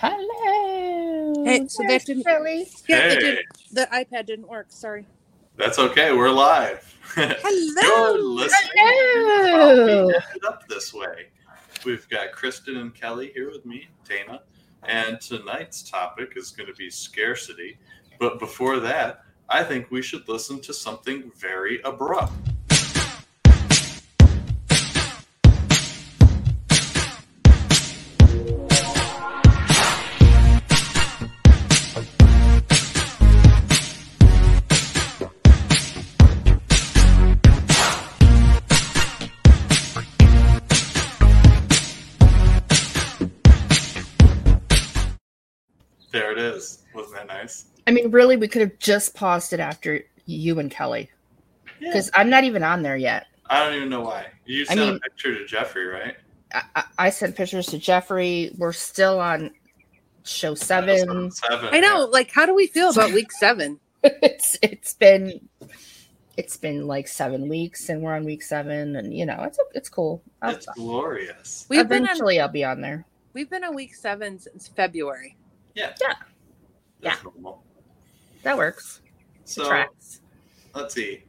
Hello. Hey, so that didn't- Philly. Yeah, Hey. did. The iPad didn't work. Sorry. That's okay. We're live. Hello. You're listening. Hello. We ended up this way. We've got Kristen and Kelly here with me, Dana, and tonight's topic is going to be scarcity. But before that, I think we should listen to something very abrupt. I mean, really, we could have just paused it after you and Kelly Yeah. because I'm not even on there yet. I don't even know why. You I sent mean- a picture to Jeffrey, right? I, I, I sent pictures to Jeffrey. We're still on show seven. Seven. I know. Like, how do we feel about week seven? it's it's been it's been like seven weeks, and we're on week seven, and you know it's it's cool. I'll- It's glorious. We've been on. eventually, I'll be on there. We've been on week seven since February. Yeah. Yeah. That's normal. That works. So tracks. let's see.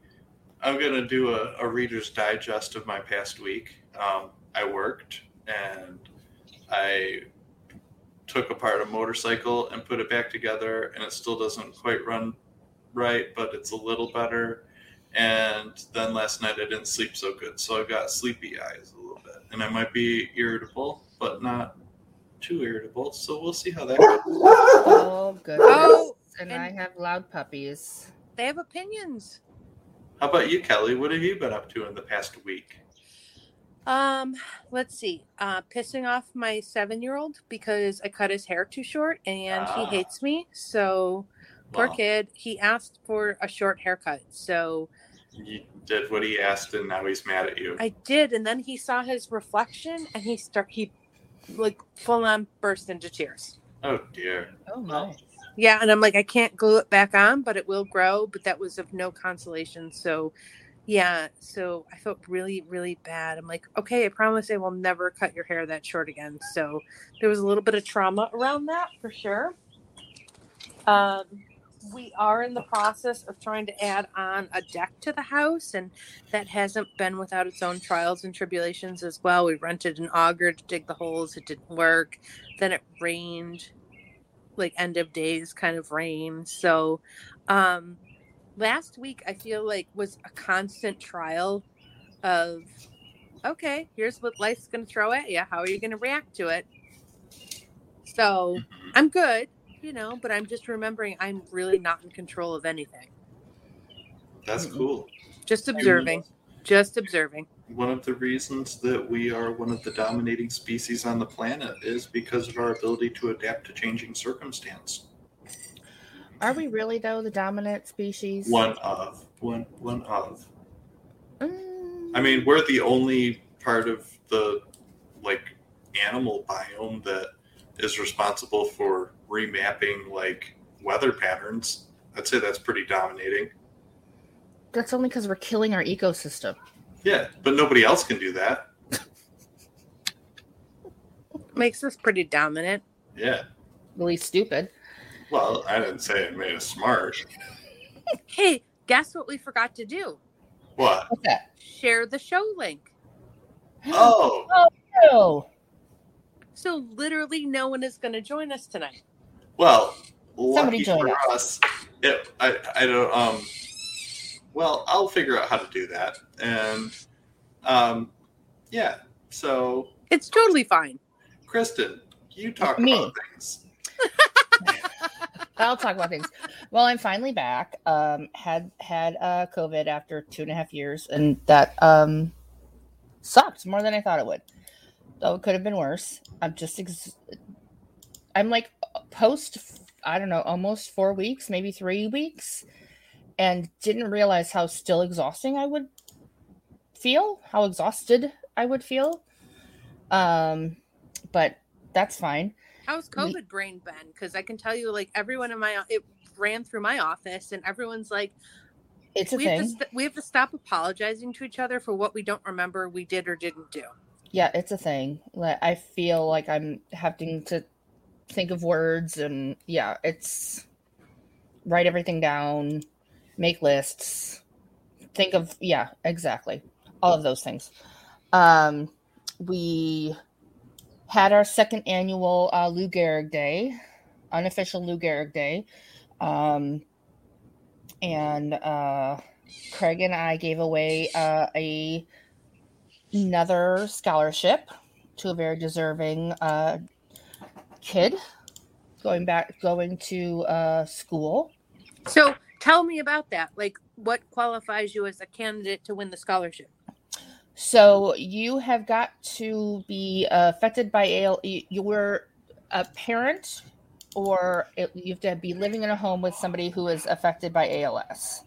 I'm gonna do a, a Reader's Digest of my past week. Um, I worked and I took apart a motorcycle and put it back together, and it still doesn't quite run right, but it's a little better. And then last night I didn't sleep so good, so I've got sleepy eyes a little bit, and I might be irritable, but not too irritable. So we'll see how that goes. Oh, good. Oh, and, and- I have loud puppies. They have opinions. How about you, Kelly? What have you been up to in the past week? Um, let's see. Uh, pissing off my seven-year-old because I cut his hair too short and Ah. he hates me. So poor Well, kid. He asked for a short haircut. So You did what he asked, and now he's mad at you. I did, and then he saw his reflection and he start he like full on burst into tears. oh dear. Oh my. Yeah, and I'm like, I can't glue it back on, but it will grow. But that was of no consolation. So, yeah, so I felt really, really bad. I'm like, okay, I promise I will never cut your hair that short again. So there was a little bit of trauma around that for sure. Um, we are in the process of trying to add on a deck to the house, and that hasn't been without its own trials and tribulations as well. We rented an auger to dig the holes, it didn't work. Then it rained like end of days kind of rain. So um last week I feel like was a constant trial of okay, here's what life's going to throw at you. How are you going to react to it? So Mhm. I'm good, you know, but I'm just remembering I'm really not in control of anything. That's cool. Just observing. Just observing. One of the reasons that we are one of the dominating species on the planet is because of our ability to adapt to changing circumstance. Are we really though the dominant species? One of one one of. Mm, I mean, we're the only part of the like animal biome that is responsible for remapping like weather patterns. I'd say that's pretty dominating. that's only because we're killing our ecosystem. Yeah, but nobody else can do that. Makes us pretty dominant. Yeah. Really stupid. Well, I didn't say it made us smart. Hey, guess what we forgot to do? What? What's that? Share the show link. Oh, Oh, So literally no one is going to join us tonight. well, Somebody lucky join for us. us. It, I, I don't. Um. Well, I'll figure out how to do that, and um, yeah. So, It's totally fine. Kristen, you talk Me. about things. I'll talk about things. Well, I'm finally back. Um, had had uh, COVID after two and a half years, and that um, sucked more than I thought it would. Though it could have been worse. I'm just, ex- I'm like post. I don't know, almost four weeks, maybe three weeks, and didn't realize how still exhausting I would feel. How exhausted I would feel. Um, but that's fine. How's COVID brain been? Because I can tell you, like everyone in my it ran through my office, and everyone's like, It's a we have, thing. st- we have to stop apologizing to each other for what we don't remember we did or didn't do. Yeah, it's a thing. Like, I feel like I'm having to think of words and yeah, it's write everything down, make lists, think of yeah, exactly. All of those things. Um we had our second annual uh, Lou Gehrig Day, unofficial Lou Gehrig Day. Um, and uh, Craig and I gave away uh, a another scholarship to a very deserving uh, kid going back going to uh, school. So tell me about that. Like, what qualifies you as a candidate to win the scholarship? So you have got to be uh, affected by AL. You were a parent, or it, you have to be living in a home with somebody who is affected by ALS.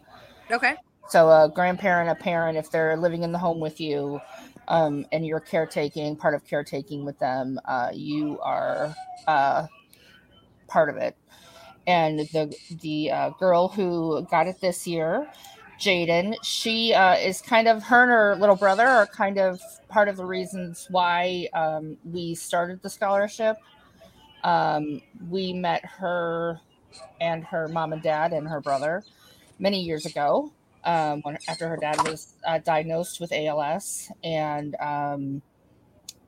Okay. So a grandparent, a parent, if they're living in the home with you, um, and you're caretaking, part of caretaking with them, uh, you are uh, part of it. And the the uh, girl who got it this year Jaden. She uh, is kind of her and her little brother are kind of part of the reasons why um, we started the scholarship. Um, we met her and her mom and dad and her brother many years ago um, when, after her dad was uh, diagnosed with ALS, and um,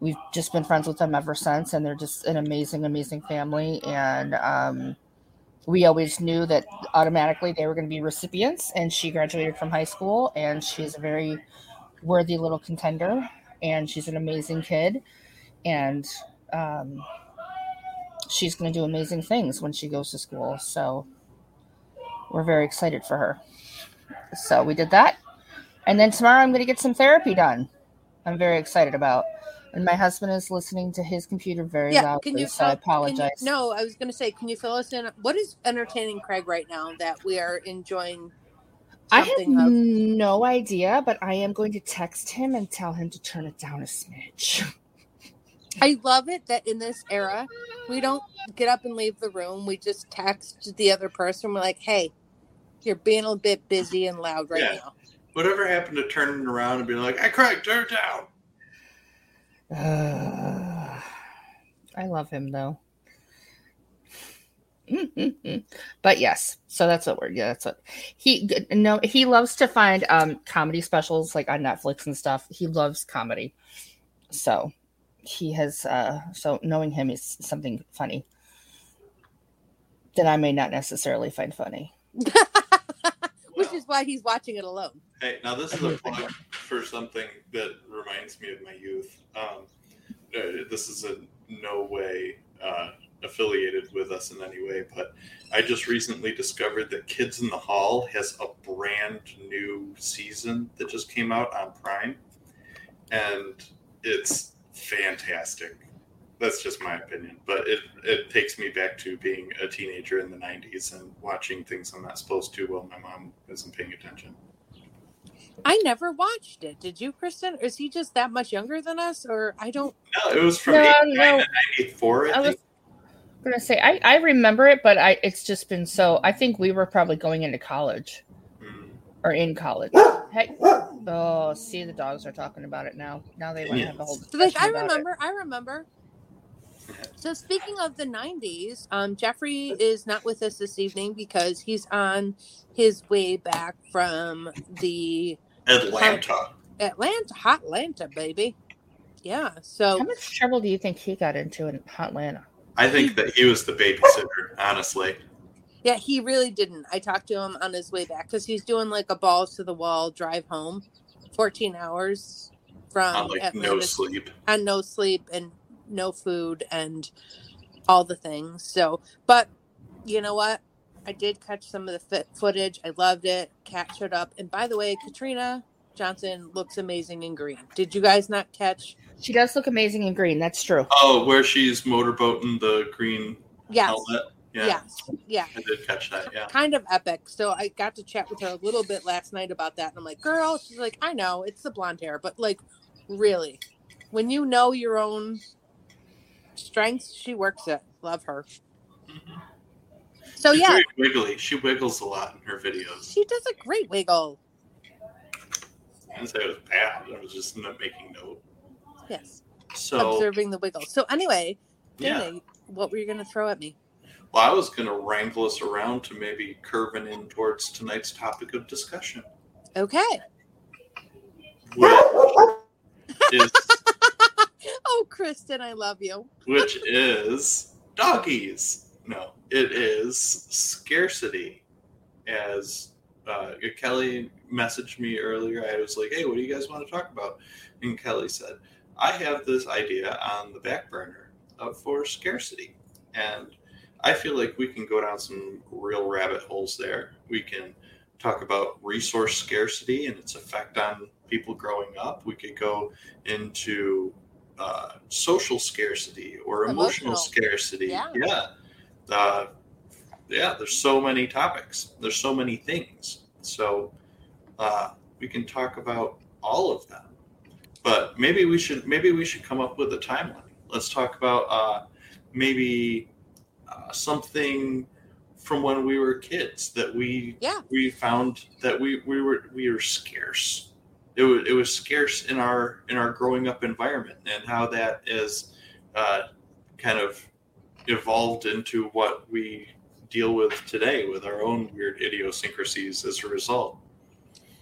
we've just been friends with them ever since. And they're just an amazing, amazing family. And um, we always knew that automatically they were going to be recipients and she graduated from high school and she's a very worthy little contender and she's an amazing kid and um, she's going to do amazing things when she goes to school so we're very excited for her. So we did that and then tomorrow i'm going to get some therapy done. I'm very excited about and my husband is listening to his computer very yeah, loudly, can you so I apologize. You, no, I was going to say, can you fill us in? What is entertaining Craig right now that we are enjoying? I have of? no idea, but I am going to text him and tell him to turn it down a smidge. I love it that in this era, we don't get up and leave the room. We just text the other person. We're like, hey, you're being a bit busy and loud right yeah. now. Whatever happened to turning around and being like, hey, Craig, turn it down? Uh, I love him though. but yes, so that's what we're yeah, that's what he no he loves to find um comedy specials like on Netflix and stuff. He loves comedy. So he has uh so knowing him is something funny that I may not necessarily find funny. Which is why he's watching it alone. Hey, now this is a plug for something that reminds me of my youth. Um, uh, this is in no way uh, affiliated with us in any way, but I just recently discovered that Kids in the Hall has a brand new season that just came out on Prime, and it's fantastic. That's just my opinion, but it it takes me back to being a teenager in the '90s and watching things I'm not supposed to while my mom isn't paying attention. I never watched it. Did you, Kristen? Is he just that much younger than us? Or I don't. No, it was from no, no. 94. I, I was gonna say I, I remember it, but I it's just been so. I think we were probably going into college mm. or in college. Hey, oh, see, the dogs are talking about it now. Now they want to have a whole. So like, I remember. It. I remember. So speaking of the '90s, um, Jeffrey is not with us this evening because he's on his way back from the Atlanta. Atlanta, hot Atlanta, baby. Yeah. So how much trouble do you think he got into in hot Atlanta? I think that he was the babysitter, honestly. Yeah, he really didn't. I talked to him on his way back because he's doing like a balls to the wall drive home, fourteen hours from on like Atlanta no sleep and no sleep and no food and all the things. So, but you know what? I did catch some of the footage. I loved it. Cat showed up, and by the way, Katrina Johnson looks amazing in green. Did you guys not catch? She does look amazing in green. That's true. Oh, where she's motorboating the green yes. helmet. Yeah. Yes. Yeah. I did catch that. Yeah. Kind of epic. So I got to chat with her a little bit last night about that. And I'm like, girl, she's like, I know it's the blonde hair, but like, really, when you know your own strengths, she works it. Love her. Mm-hmm. So She's yeah, wiggly. She wiggles a lot in her videos. She does a great wiggle. I didn't say it was bad. I was just making note. Yes. So observing the wiggle. So anyway, yeah. what were you going to throw at me? Well, I was going to wrangle us around to maybe curving in towards tonight's topic of discussion, Okay. which is oh, Kristen, I love you. which is doggies. No, it is scarcity. As uh, Kelly messaged me earlier, I was like, "Hey, what do you guys want to talk about?" And Kelly said, "I have this idea on the back burner for scarcity, and I feel like we can go down some real rabbit holes there. We can talk about resource scarcity and its effect on people growing up. We could go into uh, social scarcity or emotional, Emotional. scarcity. Yeah. Yeah. Uh, yeah, there's so many topics. There's so many things. So uh, we can talk about all of them. But maybe we should maybe we should come up with a timeline. Let's talk about uh, maybe uh, something from when we were kids that we Yeah. we found that we, we were we were scarce. It was it was scarce in our in our growing up environment and how that is uh, kind of evolved into what we deal with today with our own weird idiosyncrasies as a result.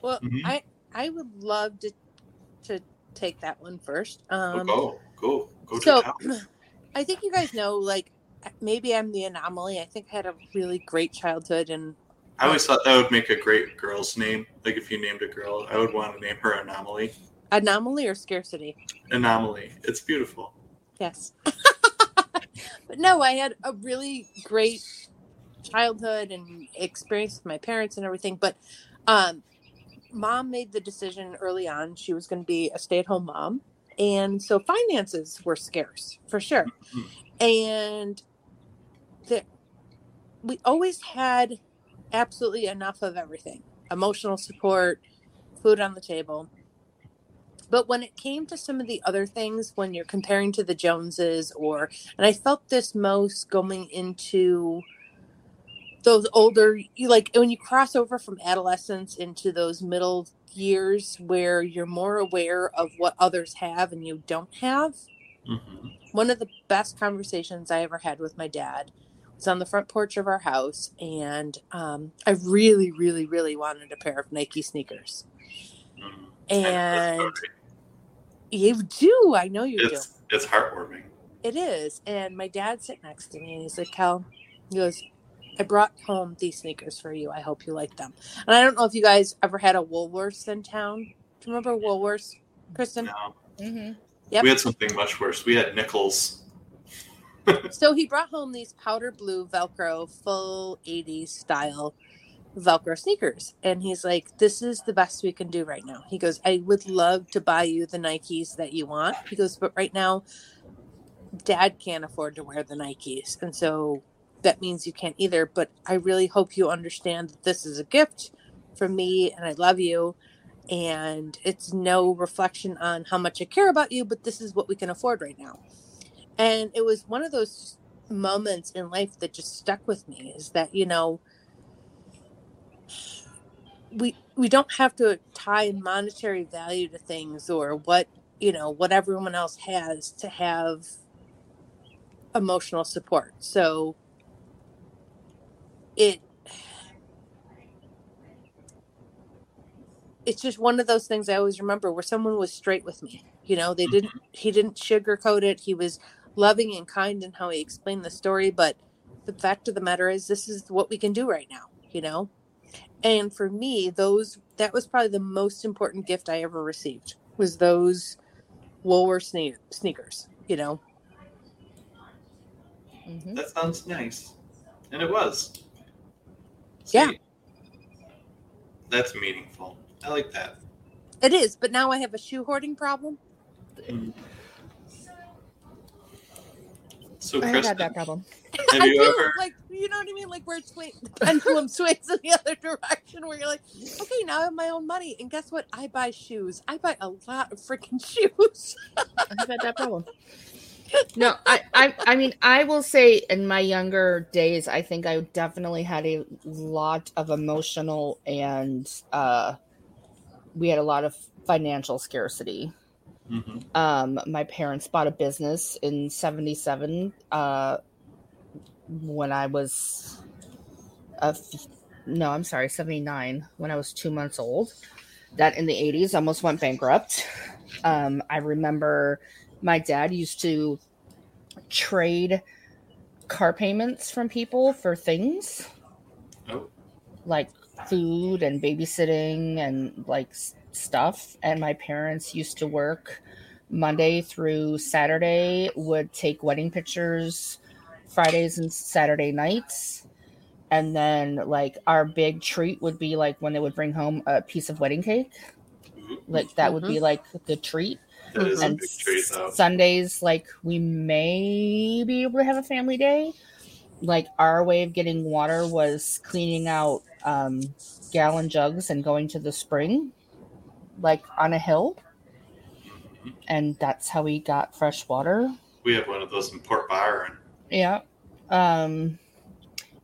Well, Mhm. I I would love to to take that one first. Oh, Um, go go go so. I think you guys know, like maybe I'm the anomaly. I think I had a really great childhood, and I always thought that would make a great girl's name. Like if you named a girl, I would want to name her Anomaly. anomaly or scarcity. Anomaly. It's beautiful. Yes. but no, I had a really great childhood and experience with my parents and everything. But um, mom made the decision early on she was going to be a stay at home mom. And so finances were scarce for sure. Mhm. And the, we always had absolutely enough of everything emotional support, food on the table. But when it came to some of the other things, when you're comparing to the Joneses, or, and I felt this most going into those older, you like when you cross over from adolescence into those middle years where you're more aware of what others have and you don't have. hmm One of the best conversations I ever had with my dad was on the front porch of our house, and um, I really, really, really wanted a pair of Nike sneakers. hmm And you do, I know you do. it's it's heartwarming. It is. And my dad sat next to me and he's like, Cal, he goes, I brought home these sneakers for you. I hope you like them. And I don't know if you guys ever had a Woolworths in town. Do you remember Woolworths, Kristen? No, Mm-hmm. Yep. we had something much worse. We had Nichols. So he brought home these powder blue Velcro, full 80s style Velcro sneakers. And he's like, This is the best we can do right now. He goes, I would love to buy you the Nikes that you want. He goes, But right now, dad can't afford to wear the Nikes. And so that means you can't either. But I really hope you understand that this is a gift from me and I love you. And it's no reflection on how much I care about you, but this is what we can afford right now. And it was one of those moments in life that just stuck with me is that, you know, we we don't have to tie monetary value to things or what you know what everyone else has to have emotional support. So it it's just one of those things i always remember where someone was straight with me you know they didn't mm-hmm. he didn't sugarcoat it. He was loving and kind in how he explained the story but the fact of the matter is this is what we can do right now you know and for me those that was probably the most important gift i ever received was those woolworth sne- sneakers you know Mm-hmm. That sounds nice, and it was. Yeah. that's meaningful. I like that. it is but now i have a shoe hoarding problem So, I have Kristen, had that problem. have I you do, ever? like you know what I mean? Like where it swing, the pendulum swings in the other direction, where you're like, okay, now I have my own money, and guess what? I buy shoes. I buy a lot of freaking shoes. I've had that problem. No, I, I, I mean, I will say in my younger days, I think I definitely had a lot of emotional and uh, we had a lot of financial scarcity. Mhm. Um, my parents bought a business in '77 uh, when I was a f- no, I'm sorry, 79 when I was two months old. That in the 80s almost went bankrupt. Um, I remember my dad used to trade car payments from people for things Oh. like food and babysitting and like s- stuff. And my parents used to work Monday through Saturday, would take wedding pictures Fridays and Saturday nights. And then, like, our big treat would be like when they would bring home a piece of wedding cake. Ooh, Like, that would be like the treat. That is a And big treat. Sundays, like, we may be able to have a family day. Like, our way of getting water was cleaning out um, gallon jugs and going to the spring, like on a hill. Mhm. And that's how we got fresh water. We have one of those in Port Byron. Yeah. Um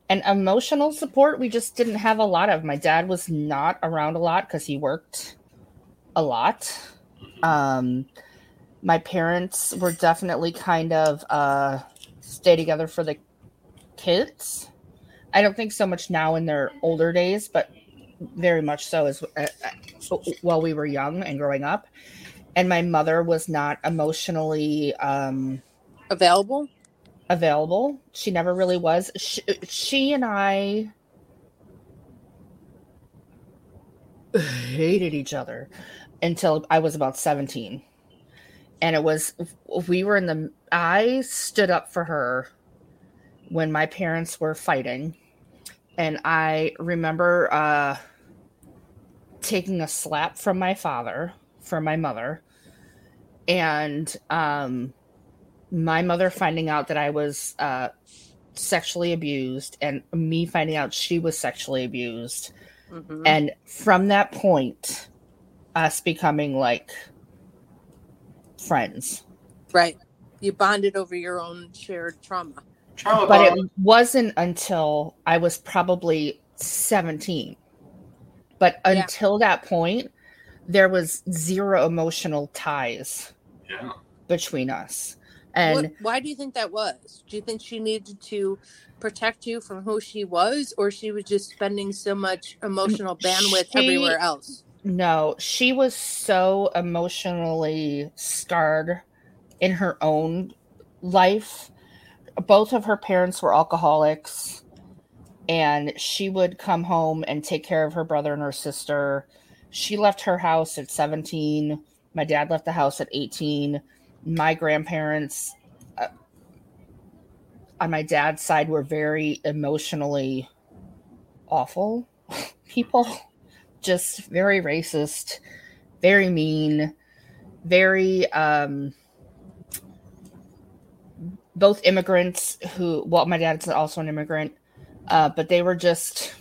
and emotional support we just didn't have a lot of. My dad was not around a lot cuz he worked a lot. Um my parents were definitely kind of uh stay together for the kids. I don't think so much now in their older days, but very much so as uh, uh, while we were young and growing up. And my mother was not emotionally um Available? Available. She never really was. She, she and I hated each other until I was about 17. And it was, we were in the, I stood up for her when my parents were fighting. And I remember uh, taking a slap from my father for my mother. And um, my mother finding out that I was uh, sexually abused and me finding out she was sexually abused. Mhm. And from that point, us becoming like friends. Right. You bonded over your own shared trauma. Trauma But bond. it wasn't until I was probably 17. But Yeah. until that point, there was zero emotional ties yeah. between us. And what, why do you think that was? Do you think she needed to protect you from who she was, or she was just spending so much emotional bandwidth She- everywhere else? No, she was so emotionally scarred in her own life. Both of her parents were alcoholics, and she would come home and take care of her brother and her sister. She left her house at 17. My dad left the house at 18. My grandparents, uh, on my dad's side, were very emotionally awful people. Just very racist, very mean, very um both immigrants who well my dad's also an immigrant uh but they were just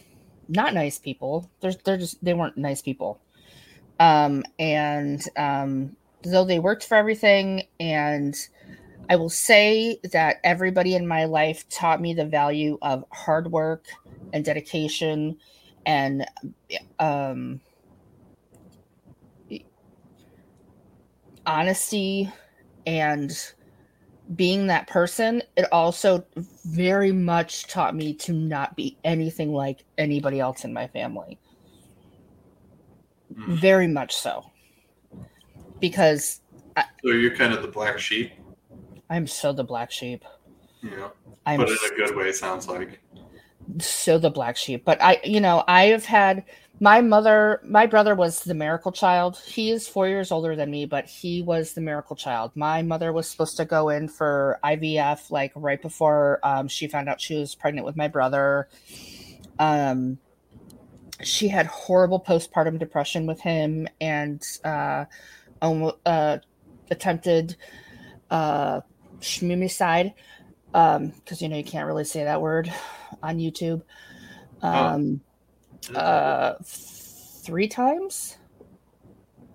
not nice people. They're, they're just they weren't nice people. Um and um though they worked for everything. And i will say that everybody in my life taught me the value of hard work and dedication and um honesty and being that person. It also very much taught me to not be anything like anybody else in my family. Mm. very much so because So you're kind of the black sheep. i'm so the black sheep Yeah. i'm But in a good way, sounds like. so the black sheep but i you know i have had my mother my brother was the miracle child he is four years older than me but he was the miracle child my mother was supposed to go in for ivf like right before um, she found out she was pregnant with my brother um she had horrible postpartum depression with him and uh, uh attempted uh schmimicide um because you know you can't really say that word on youtube. Um uh three times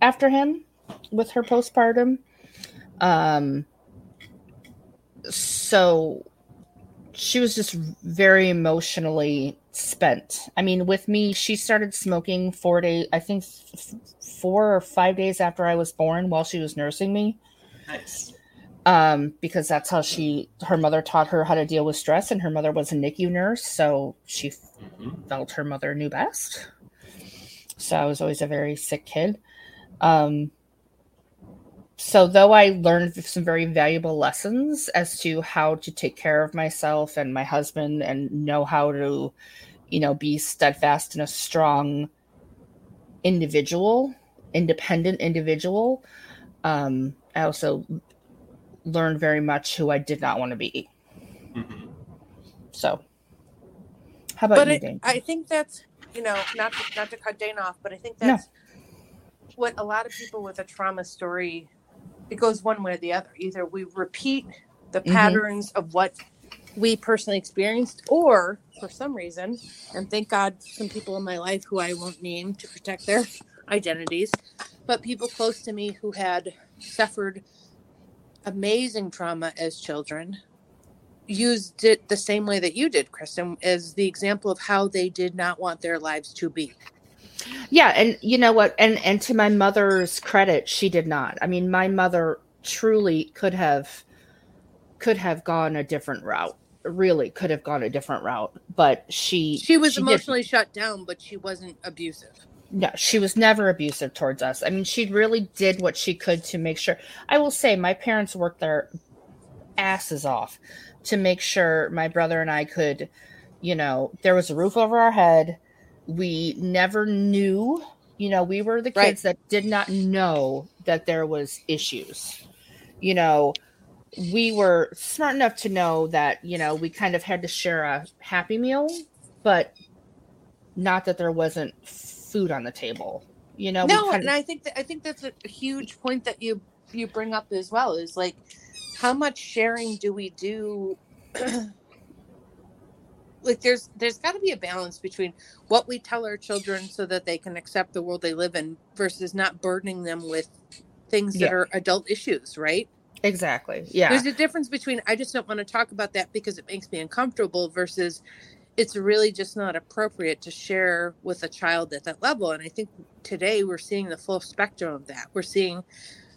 after him with her postpartum. Um so she was just very emotionally spent i mean with me she started smoking four days i think f- four or five days after i was born while she was nursing me nice. um, because that's how she her mother taught her how to deal with stress, and her mother was a NICU nurse, so she Mhm. felt her mother knew best. So I was always a very sick kid. Um, so though I learned some very valuable lessons as to how to take care of myself and my husband and know how to, you know, be steadfast and a strong individual, independent individual, um, I also learned very much who I did not want to be. Mhm. So, how about but you, it, Dane? I think that's you know not to, not to cut Dane off, but I think No. that's what a lot of people with a trauma story. It goes one way or the other. Either we repeat the Mhm. patterns of what we personally experienced, or for some reason, and thank God, some people in my life who I won't name to protect their identities, but people close to me who had suffered amazing trauma as children used it the same way that you did, Kristen, as the example of how they did not want their lives to be. Yeah, and you know what? And and to my mother's credit, she did not. I mean, my mother truly could have could have gone a different route. Really could have gone a different route, but she She was didn't. emotionally shut down, but she wasn't abusive. No, she was never abusive towards us. I mean, she really did what she could to make sure. I will say, my parents worked their asses off to make sure my brother and I could, you know, there was a roof over our head. We never knew, you know, we were the Right. kids that did not know that there was issues. You know, we were smart enough to know that, you know, we kind of had to share a happy meal, but not that there wasn't food on the table. You know, no, and I think that I think that's a huge point that you you bring up as well. Is like, how much sharing do we do? like, there's there's got to be a balance between what we tell our children so that they can accept the world they live in versus not burdening them with things that are adult issues, right? exactly. Yeah. There's a difference between I just don't want to talk about that because it makes me uncomfortable versus it's really just not appropriate to share with a child at that level. And I think today we're seeing the full spectrum of that. We're seeing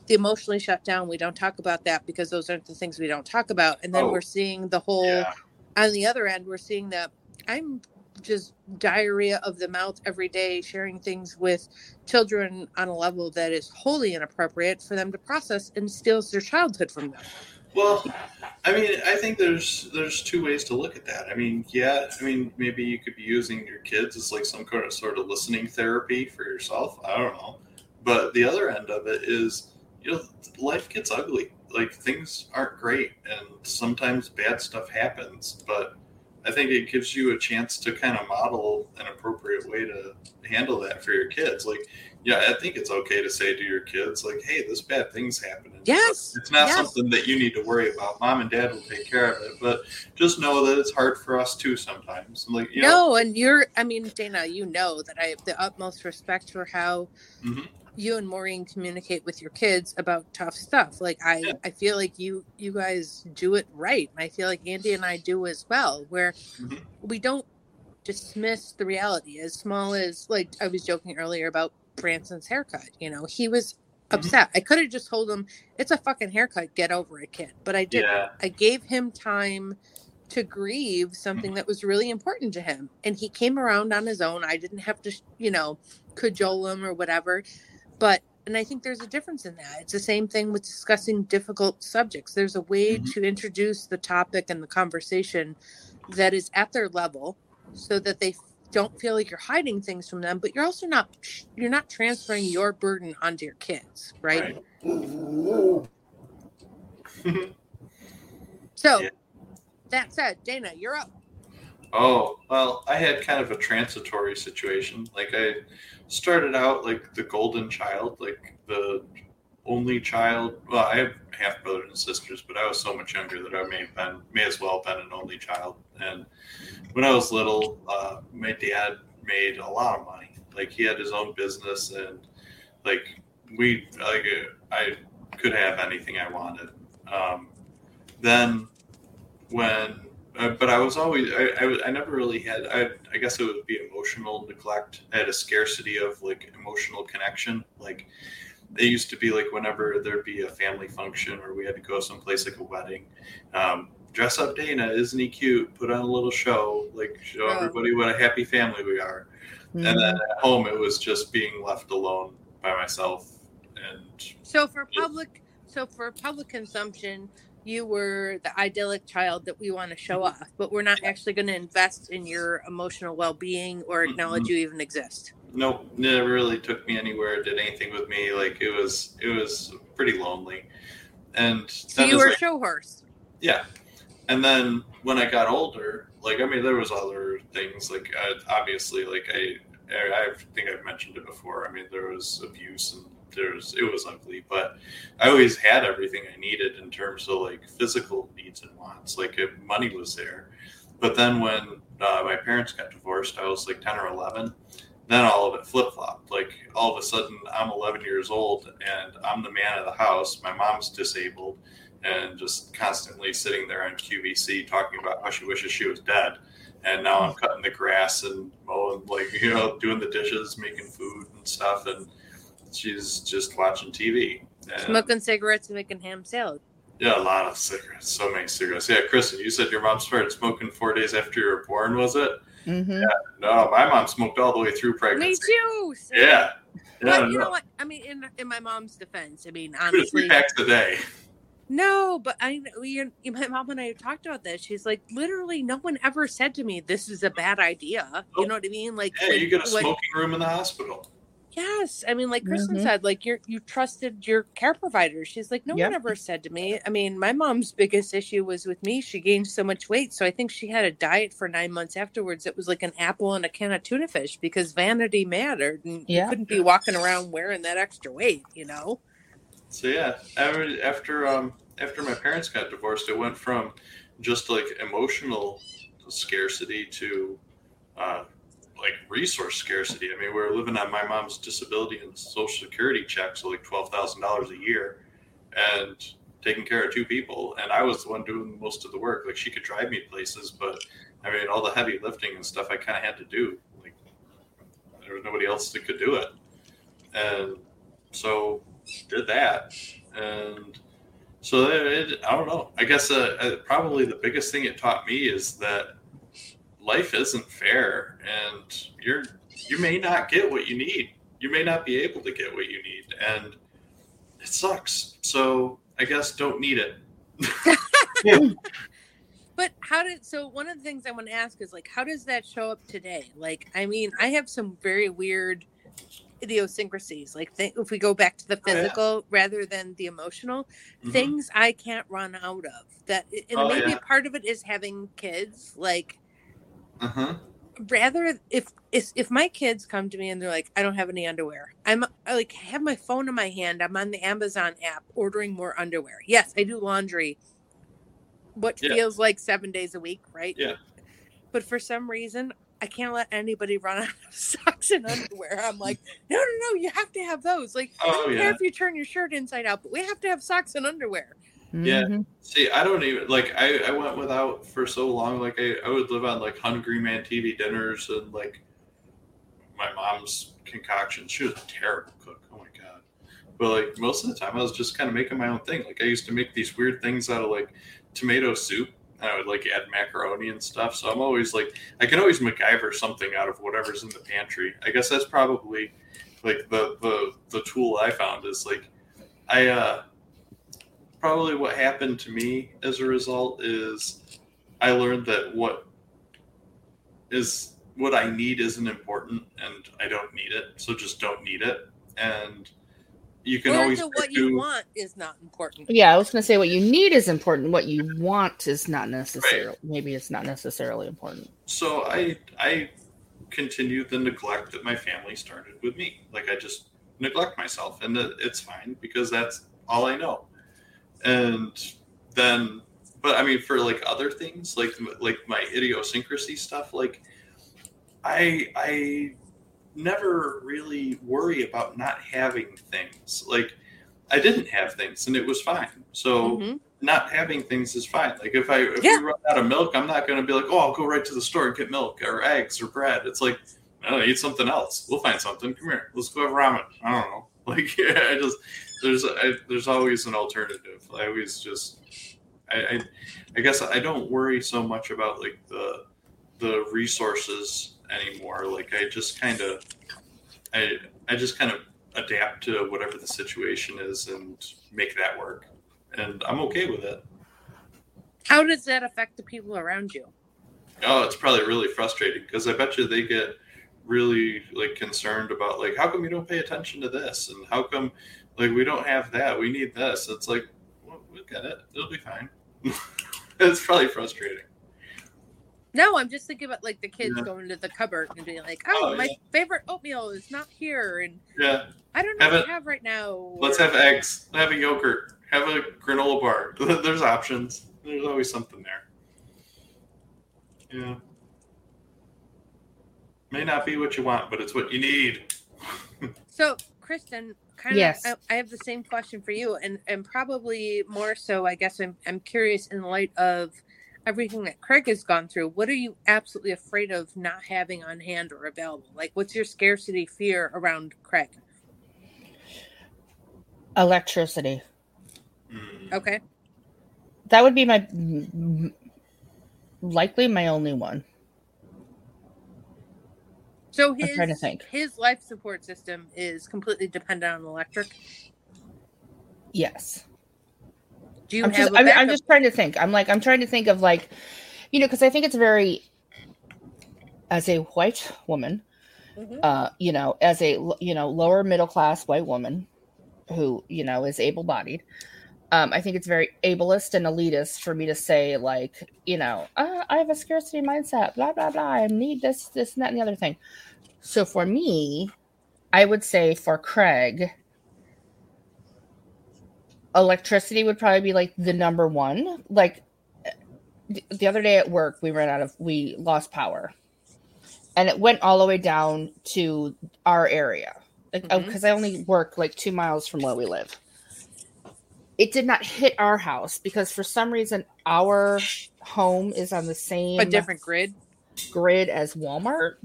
the emotionally shut down. We don't talk about that because those aren't the things we don't talk about. And then Oh, we're seeing the whole Yeah. On the other end, we're seeing that I'm just diarrhea of the mouth every day, sharing things with children on a level that is wholly inappropriate for them to process and steals their childhood from them. Well, I mean, I think there's there's two ways to look at that. I mean, yeah, I mean, maybe you could be using your kids as like some kind of sort of listening therapy for yourself. I don't know, but the other end of it is, you know, life gets ugly. Like things aren't great, and sometimes bad stuff happens. But I think it gives you a chance to kind of model an appropriate way to handle that for your kids. Like, yeah, I think it's okay to say to your kids, like, "Hey, this bad thing's happening." Yes, It's not yes. something that you need to worry about. Mom and dad will take care of it, but just know that it's hard for us too sometimes. Like you know, No, and you're, I mean, Dana, you know that I have the utmost respect for how Mhm. You and Maureen communicate with your kids about tough stuff. Like I, Yeah. I feel like you, you guys do it right. And I feel like Andy and I do as well, where Mhm. we don't dismiss the reality as small as, like I was joking earlier about Branson's haircut. You know, he was Mm-hmm. upset. I could have just told him, it's a fucking haircut, get over it, kid. But I didn't. yeah, I gave him time to grieve Mm-hmm. something that was really important to him. And he came around on his own. I didn't have to, you know, cajole him or whatever. But, and I think there's a difference in that. It's the same thing with discussing difficult subjects. There's a way Mhm. to introduce the topic and the conversation that is at their level so that they don't feel like you're hiding things from them but you're also not you're not transferring your burden onto your kids right, right. so Yeah. that said dana you're up Oh, well, I had kind of a transitory situation. Like I started out like the golden child, like the only child. Well, I have half brothers and sisters, but I was so much younger that I may have been, may as well have been an only child. And when I was little, uh, my dad made a lot of money. Like he had his own business, and like we, like I could have anything I wanted. Um, then when uh, but I was always I, I, I never really had I, I guess it would be emotional neglect. I had a scarcity of like emotional connection. Like they used to be like whenever there'd be a family function or we had to go someplace like a wedding. Um, dress up Dana, isn't he cute? Put on a little show, like show Oh. everybody what a happy family we are. Mhm. And then at home, it was just being left alone by myself. And So for public, so for public consumption, you were the idyllic child that we want to show Mm-hmm. off, but we're not actually going to invest in your emotional well-being or acknowledge Mhm. you even exist. nope, never really took me anywhere. Did anything with me. Like it was, it was pretty lonely. And So you were I- a show horse. yeah and then when i got older like i mean there was other things like uh, obviously like i i think i've mentioned it before i mean there was abuse and there's it was ugly but i always had everything i needed in terms of like physical needs and wants like if money was there but then when uh, my parents got divorced i was like 10 or 11 then all of it flip-flopped like all of a sudden i'm 11 years old and i'm the man of the house my mom's disabled and just constantly sitting there on QVC talking about how she wishes she was dead. And now I'm cutting the grass and mowing, like, you know, doing the dishes, making food and stuff. And she's just watching TV. And, Smoking cigarettes and making ham salad. Yeah, a lot of cigarettes, so many cigarettes. Yeah, Kristen, you said your mom started smoking four days after you were born, was it? Mhm. No, my mom smoked all the way through pregnancy. Me too. Sam. Yeah. Yeah, But you no. know what? I mean, in in my mom's defense, I mean, Two to honestly, three packs a day. No, but I, you my mom and I have talked about this. She's like, literally, no one ever said to me, "This is a bad idea." You know what I mean? Like, Yeah, like, you get a like- smoking room in the hospital. Yes. I mean, like Kristen Mhm. said, like you you trusted your care provider. She's like, no Yep. one ever said to me. I mean, my mom's biggest issue was with me. She gained so much weight, so I think she had a diet for nine months afterwards. It was like an apple and a can of tuna fish because vanity mattered, and Yeah. you couldn't be walking around wearing that extra weight. You know? So yeah, after after um after my parents got divorced, it went from just like emotional scarcity to uh, like resource scarcity. I mean, we were living on my mom's disability and social security check, so like twelve thousand dollars a year, and taking care of two people. And I was the one doing most of the work. Like she could drive me places, but I mean, all the heavy lifting and stuff I kind of had to do. Like there was nobody else that could do it, and so did that and so it, i don't know i guess uh, uh, probably the biggest thing it taught me is that life isn't fair and you're you may not get what you need you may not be able to get what you need and it sucks so i guess don't need it But how did so one of the things I want to ask is like how does that show up today? Like I mean, I have some very weird idiosyncrasies. Like th- if we go back to the Oh, yeah. physical rather than the emotional, Mhm. things I can't run out of. That and Oh, maybe yeah. part of it is having kids. Like uh-huh. Rather if if if my kids come to me and they're like i don't have any underwear i'm I like have my phone in my hand i'm on the amazon app ordering more underwear. Yes i do laundry. What Yeah. feels like seven days a week right? Yeah. but for some reason i can't let anybody run out of socks and underwear. I'm like no no no you have to have those. Like i Oh, don't yeah. care if you turn your shirt inside out but we have to have socks and underwear Yeah. Mhm. See, I don't even like. I, I went without for so long. Like I, I would live on like Hungry Man TV dinners and like my mom's concoctions. She was a terrible cook. Oh my god! But like most of the time, I was just kind of making my own thing. Like I used to make these weird things out of like tomato soup. And I would like add macaroni and stuff. So I'm always like, I can always MacGyver something out of whatever's in the pantry. I guess that's probably like the the the tool I found is like, I uh probably what happened to me as a result is I learned that what is what I need isn't important and I don't need it. So just don't need it. And you can or always the what do- you want is not important Yeah, I was gonna say what you need is important. What you want is not necessarily. Maybe it's not necessarily important. so I I continue the neglect that my family started with me. Like I just neglect myself, and it's fine because that's all I know. And then, but I mean, for like other things, like like my idiosyncrasy stuff, like I I never really worry about not having things. Like I didn't have things, and it was fine. So Mhm. not having things is fine. Like if I if Yeah. we run out of milk, I'm not going to be like, oh, I'll go right to the store and get milk or eggs or bread. It's like, no, eat something else. We'll find something. Come here, let's go have ramen. I don't know. Like yeah, I just there's I, there's always an alternative. I always just I, I I guess I don't worry so much about like the the resources anymore. Like I just kind of I I just kind of adapt to whatever the situation is and make that work. And I'm okay with it. How does that affect the people around you? Oh, it's probably really frustrating because I bet you they get really like concerned about like how come you don't pay attention to this and how come like we don't have that. We need this. It's like well, we'll get it. It'll be fine. It's probably frustrating. No, I'm just thinking about like the kids Yeah. going to the cupboard and being like, "Oh, Oh, my yeah. favorite oatmeal is not here," and yeah. I don't know Have what it- have right now. let's or- have eggs. Have a yogurt. Have a granola bar. There's options. There's always something there. Yeah. May not be what you want but it's what you need. So, Kristen, kind of, Yes. I, I have the same question for you, and and probably more so. I guess I'm I'm curious in light of everything that Craig has gone through. What are you absolutely afraid of not having on hand or available? Like, what's your scarcity fear around Craig? Electricity. Mm. Okay, That would be my m- m- likely my only one. So I'm his trying to think. his life support system is completely dependent on electric. Yes. Do you I'm have? just, a I'm, I'm just trying to think. I'm like, I'm trying to think of like, you know, because I think it's very, as a white woman, Mhm. uh, you know, as a you know lower middle class white woman, who you know is able bodied, um, I think it's very ableist and elitist for me to say like, you know, uh, I have a scarcity mindset, blah blah blah. I need this, this, and that, and the other thing. So for me, I would say for Craig, electricity would probably be like the number one. Like the other day at work, we ran out of, we lost power, and it went all the way down to our area Mhm. because I only work like two miles from where we live. It did not hit our house because for some reason our home is on the same a different grid. grid as Walmart.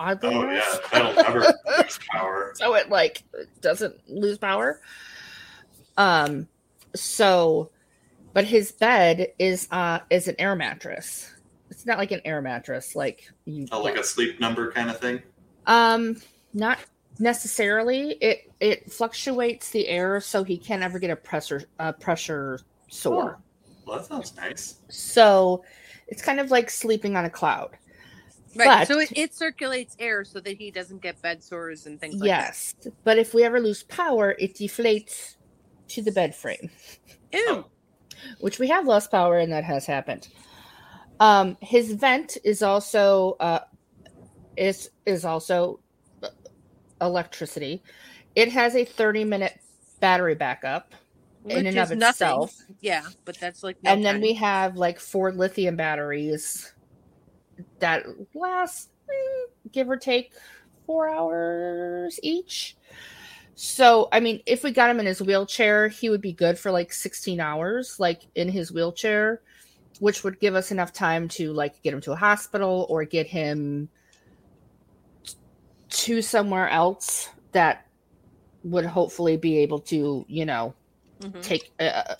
Oddly oh enough. yeah that'll never lose power so it like doesn't lose power um so but his bed is uh is an air mattress it's not like an air mattress like you oh, like a sleep number kind of thing um not necessarily it it fluctuates the air so he can't ever get a pressure a pressure sore well that sounds nice so it's kind of like sleeping on a cloud Right. But- so it, it circulates air so that he doesn't get bed sores and things like yes but if we ever lose power it deflates to the bed frame that. Ew. which we have lost power and that has happened. Um, his vent is also uh, is is also electricity. It has a 30 minute battery backup, in and of nothing. itself. Yeah, but that's like no and then we have like four lithium batteries that last mm, give or take four hours each. So, I mean, if we got him in his wheelchair, he would be good for like 16 hours, like in his wheelchair, which would give us enough time to like get him to a hospital or get him to somewhere else that would hopefully be able to, you know, Mhm. take uh,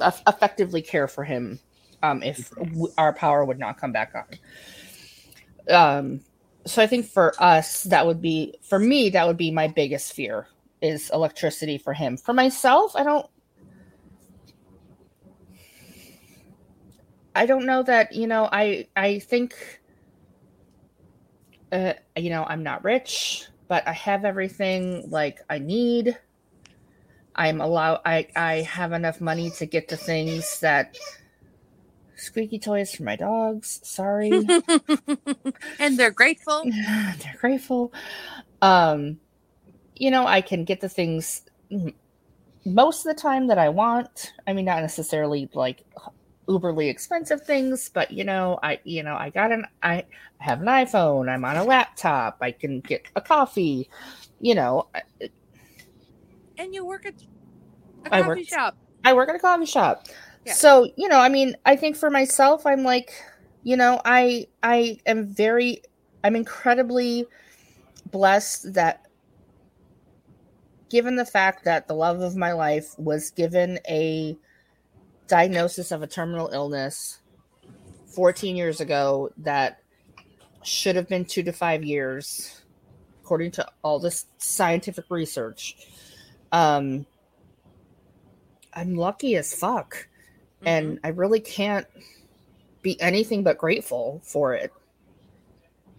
eff- effectively care for him um, if w- our power would not come back on. Um, so I think for us, that would be for me that would be my biggest fear is electricity for him. For myself, I don't. I don't know that you know. I I think. Uh, you know, I'm not rich, but I have everything like I need. I'm allow I I have enough money to get the things that squeaky toys for my dogs. Sorry. and they're grateful. They're grateful. Um you know, I can get the things most of the time that I want. I mean not necessarily like uberly expensive things, but you know, I you know, I got an I have an iPhone, I'm on a laptop, I can get a coffee, you know, And you work at a I coffee work- shop. I work at a coffee shop. Yeah. So, you know, I mean, I think for myself, I'm like, you know, I I am very I'm incredibly blessed that given the fact that the love of my life was given a diagnosis of a terminal illness 14 years ago that should have been two to five years, according to all this scientific research. Um, I'm lucky as fuck, Mm-hmm. and I really can't be anything but grateful for it.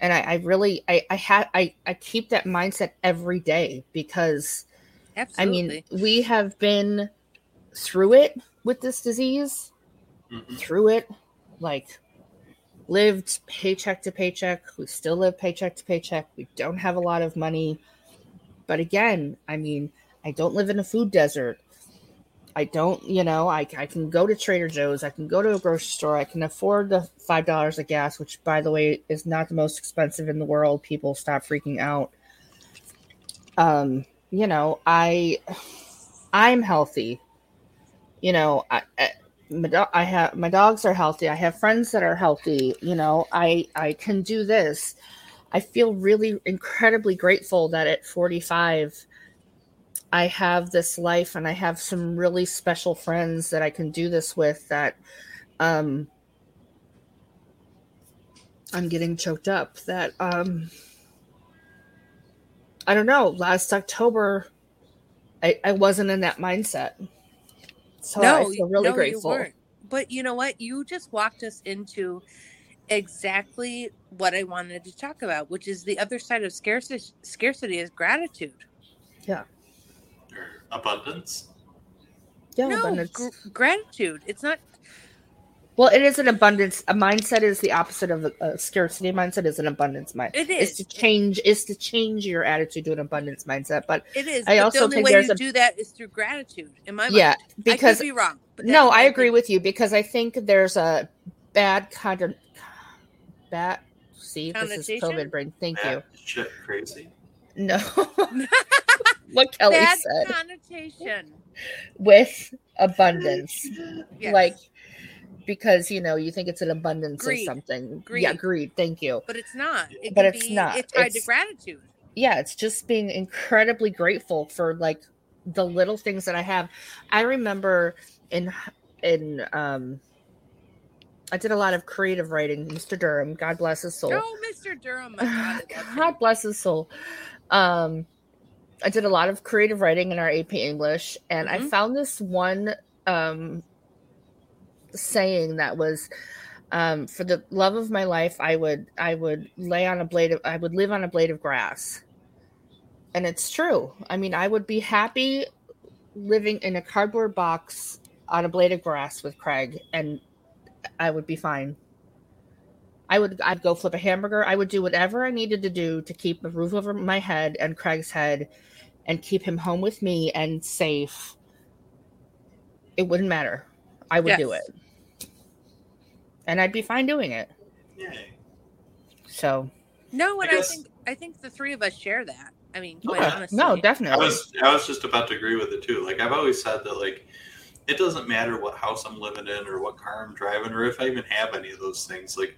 And I, I really, I, I had, I, I keep that mindset every day because Absolutely. I mean, we have been through it with this disease, Mhm. through it, like lived paycheck to paycheck. We still live paycheck to paycheck. We don't have a lot of money. But again, I mean, I don't live in a food desert. I don't, you know, I, I can go to Trader Joe's. I can go to a grocery store. I can afford the $5 of gas, which, by the way, is not the most expensive in the world. People stop freaking out. Um, you know, I, I'm healthy. You know, I, I my do- I have my dogs are healthy. I have friends that are healthy. You know, I I can do this. I feel really incredibly grateful that at 45 I have this life and I have some really special friends that I can do this with that um I'm getting choked up that um I don't know, last October I I wasn't in that mindset. So I feel really no, You grateful. weren't. But you know what? You just walked us into exactly what I wanted to talk about, which is the other side of scarcity. Scarcity is gratitude. Or abundance. Yeah, no, abundance. gr- gratitude. It's not. Well, it is an abundance. A mindset is the opposite of a, a uh, scarcity mindset. Is an abundance mindset. It Is is. to change. Is to change your attitude to an abundance mindset. But It is. I but also the only think way there's to a- do that is through gratitude. In my yeah, mind, because I could be wrong. But no, what I agree think. with you because I think there's a bad kind of bad. See, this is COVID brain. Thank you. Shit crazy. No, what Kelly bad said connotation. with abundance. Yes. like because you know you think it's an abundance Greed. of something Greed. yeah greed thank you but it's not. It But it's be, not. It's tied to gratitude. yeah it's just being incredibly grateful for like the little things that i have i remember in in um i did a lot of creative writing mr durham god bless his soul Oh, Mr. Durham. God, I. God bless his soul. Um, I did a lot of creative writing in our AP English, and I Mhm. found this one um, saying that was, um, "For the love of my life, I would I would lay on a blade of I would live on a blade of grass." And it's true. I mean, I would be happy living in a cardboard box on a blade of grass with Craig, and I would be fine. I would I'd go flip a hamburger. I would do whatever I needed to do to keep a roof over my head and Craig's head and keep him home with me and safe. It wouldn't matter. I would do it. And I'd be fine doing it. Yay. So No, and I I, think I think the three of us share that. I mean, quite yeah, honestly, no, I definitely. was I was just about to agree with it too. Like I've always said that like it doesn't matter what house I'm living in or what car I'm driving or if I even have any of those things. Like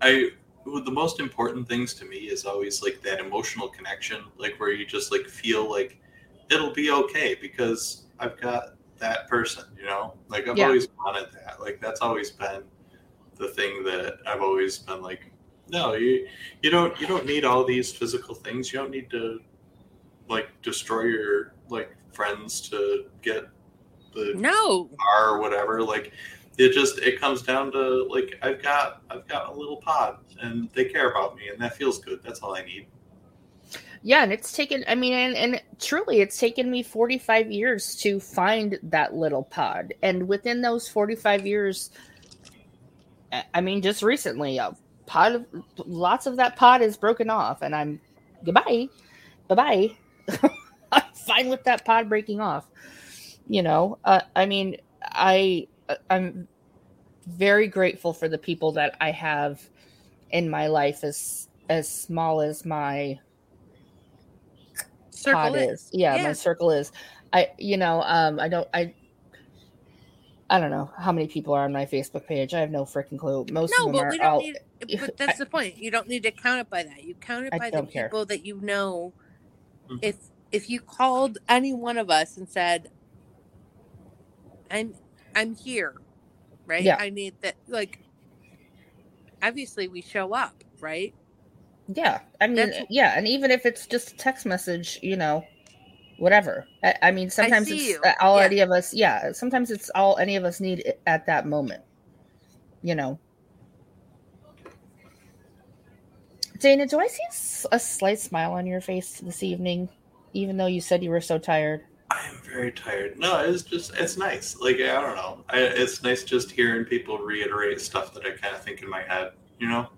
I the most important things to me is always like that emotional connection, like where you just like feel like it'll be okay because I've got that person, you know? Like I've Yeah. always wanted that. Like that's always been the thing that I've always been like no, you you don't you don't need all these physical things. You don't need to like destroy your like friends to get the no, car or whatever. Like it just it comes down to like I've got I've got a little pod and they care about me and that feels good. That's all I need. Yeah, and it's taken I mean and, and truly it's taken me 45 years to find that little pod. And within those 45 years I- mean just recently a pod of, lots of that pod is broken off and I'm goodbye. Bye-bye. I'm fine with that pod breaking off. You know, uh, I mean, I I'm very grateful for the people that I have in my life as as small as my circle pod it. is. Yeah, Yeah. my circle is. I you know, um I don't I I don't know how many people are on my Facebook page. I have no freaking clue. Most No, of them but are we don't all need. But that's the point. You don't need to count it by that. You count it I by the don't care. people that you know. Mhm. If if you called any one of us and said, "I'm I'm here," right? Yeah. I need that. Like, obviously, we show up, right? Yeah, I mean, That's- yeah, and even if it's just a text message, you know, whatever. I, I mean, sometimes see it's you. uh, all Yeah. any of us. Yeah, sometimes it's all any of us need at that moment. You know. Dana, do I see a s- a slight smile on your face this evening, even though you said you were so tired? I am very tired. No, it's just it's nice. Like I don't know, I, it's nice just hearing people reiterate stuff that I kind of think in my head. You know?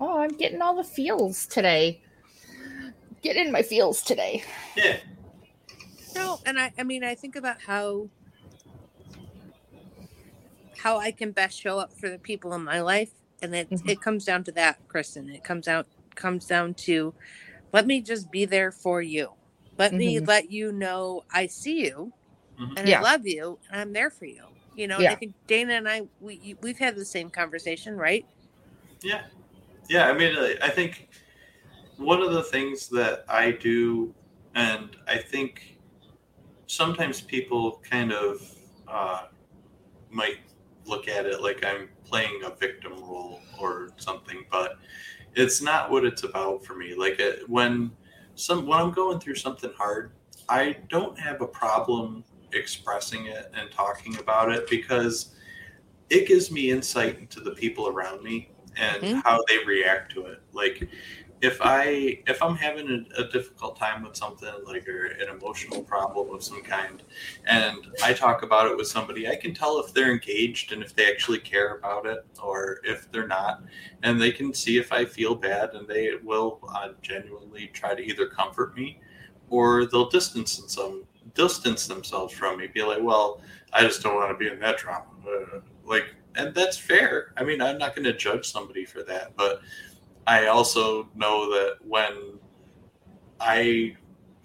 Oh, I'm getting all the feels today. Getting in my feels today. Yeah. No, and I, I mean, I think about how how I can best show up for the people in my life, and it Mhm. it comes down to that, Kristen. It comes out comes down to let me just be there for you. Let me Mhm. let you know I see you, Mhm. and Yeah. I love you, and I'm there for you. You know, and I think Dana and I we we've had the same conversation, right? Yeah. Yeah. I mean, I- I think one of the things that I do, and I think sometimes people kind of uh, might look at it like I'm playing a victim role or something, but it's not what it's about for me. Like uh, when some when I'm going through something hard, I don't have a problem expressing it and talking about it because it gives me insight into the people around me and Mhm. how they react to it. Like if I if I'm having a, a difficult time with something like or an emotional problem of some kind, and I talk about it with somebody, I can tell if they're engaged and if they actually care about it or if they're not, and they can see if I feel bad, and they will uh, genuinely try to either comfort me or they'll distance themselves distance themselves from me. Be like, well, I just don't want to be in that drama. Uh, like, and that's fair. I mean, I'm not going to judge somebody for that, but I also know that when I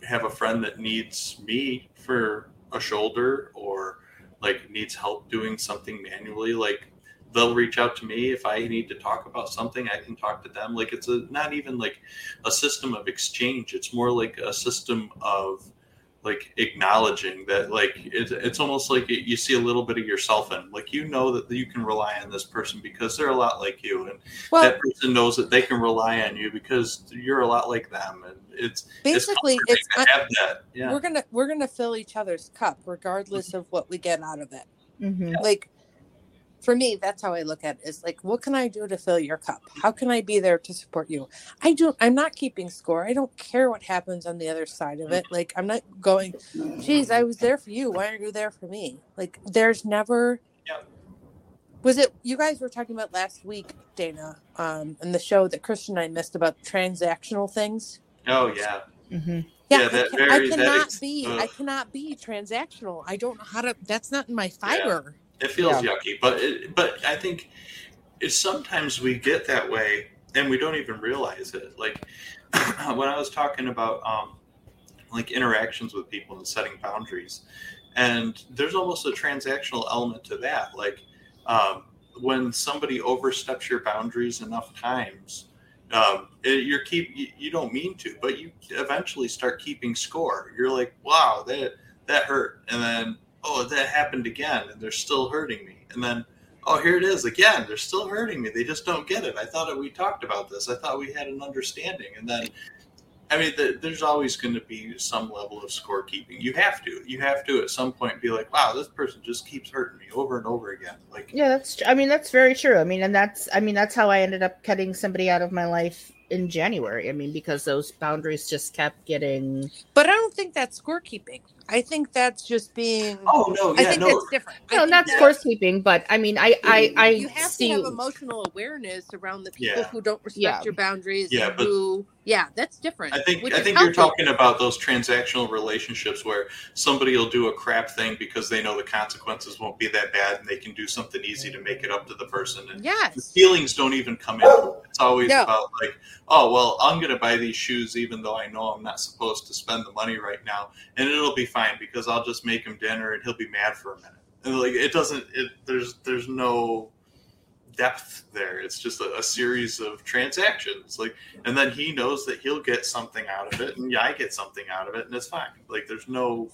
have a friend that needs me for a shoulder or like needs help doing something manually, like they'll reach out to me if I need to talk about something. I can talk to them. Like it's a not even like a system of exchange. It's more like a system of like acknowledging that like it, it's almost like you see a little bit of yourself in like you know that you can rely on this person because they're a lot like you and Well, that person knows that they can rely on you because you're a lot like them and it's basically, it's, it's comforting to have that yeah we're gonna we're gonna fill each other's cup regardless of what we get out of it. Mm-hmm. like for me that's how i look at it is like what can i do to fill your cup? How can i be there to support you? I do i'm not keeping score. I don't care what happens on the other side of it. Like i'm not going geez i was there for you. Why aren't you there for me? Like there's never Yep. was it you guys were talking about last week dana um in the show that Kristen and i missed about transactional things? Oh yeah. Mm-hmm. yeah, Yeah, I, can, very- I that cannot ex- be ugh. i cannot be transactional. I don't know how to that's not in my fiber it feels yucky but it, but i think it's sometimes we get that way and we don't even realize it. Like when i was talking about um like interactions with people and setting boundaries and there's almost a transactional element to that. Like um, when somebody oversteps your boundaries enough times um, you're keep you, you don't mean to but you eventually start keeping score. You're like wow that that hurt. And then oh that happened again and they're still hurting me and then oh here it is again they're still hurting me they just don't get it i thought that we talked about this i thought we had an understanding and then i mean th there's always going to be some level of scorekeeping you have to you have to at some point be like wow this person just keeps hurting me over and over again like Yeah, that's. tr- I mean, that's very true. I mean, and that's. I mean, that's how I ended up cutting somebody out of my life in January. I mean, because those boundaries just kept getting. But I don't think that's scorekeeping. I think that's just being. oh no I yeah think no that's different. No, think not that's- scorekeeping, but I mean, I, I, I You have see. to have emotional awareness around the people Yeah. who don't respect Yeah. your boundaries. Yeah, and but- who, yeah, that's different. I think I is think you're talking about those transactional relationships where somebody will do a crap thing because they know the consequences won't be that bad and they can do something easy to make it up to the person and the feelings don't even come in. It's always No. about like, oh well, I'm gonna buy these shoes even though I know I'm not supposed to spend the money right now, and it'll be fine because I'll just make him dinner and he'll be mad for a minute. And like it doesn't. It there's there's no depth there. It's just a, a, series of transactions. Like, and then he knows that he'll get something out of it, and yeah, I get something out of it, and it's fine. Like, there's no,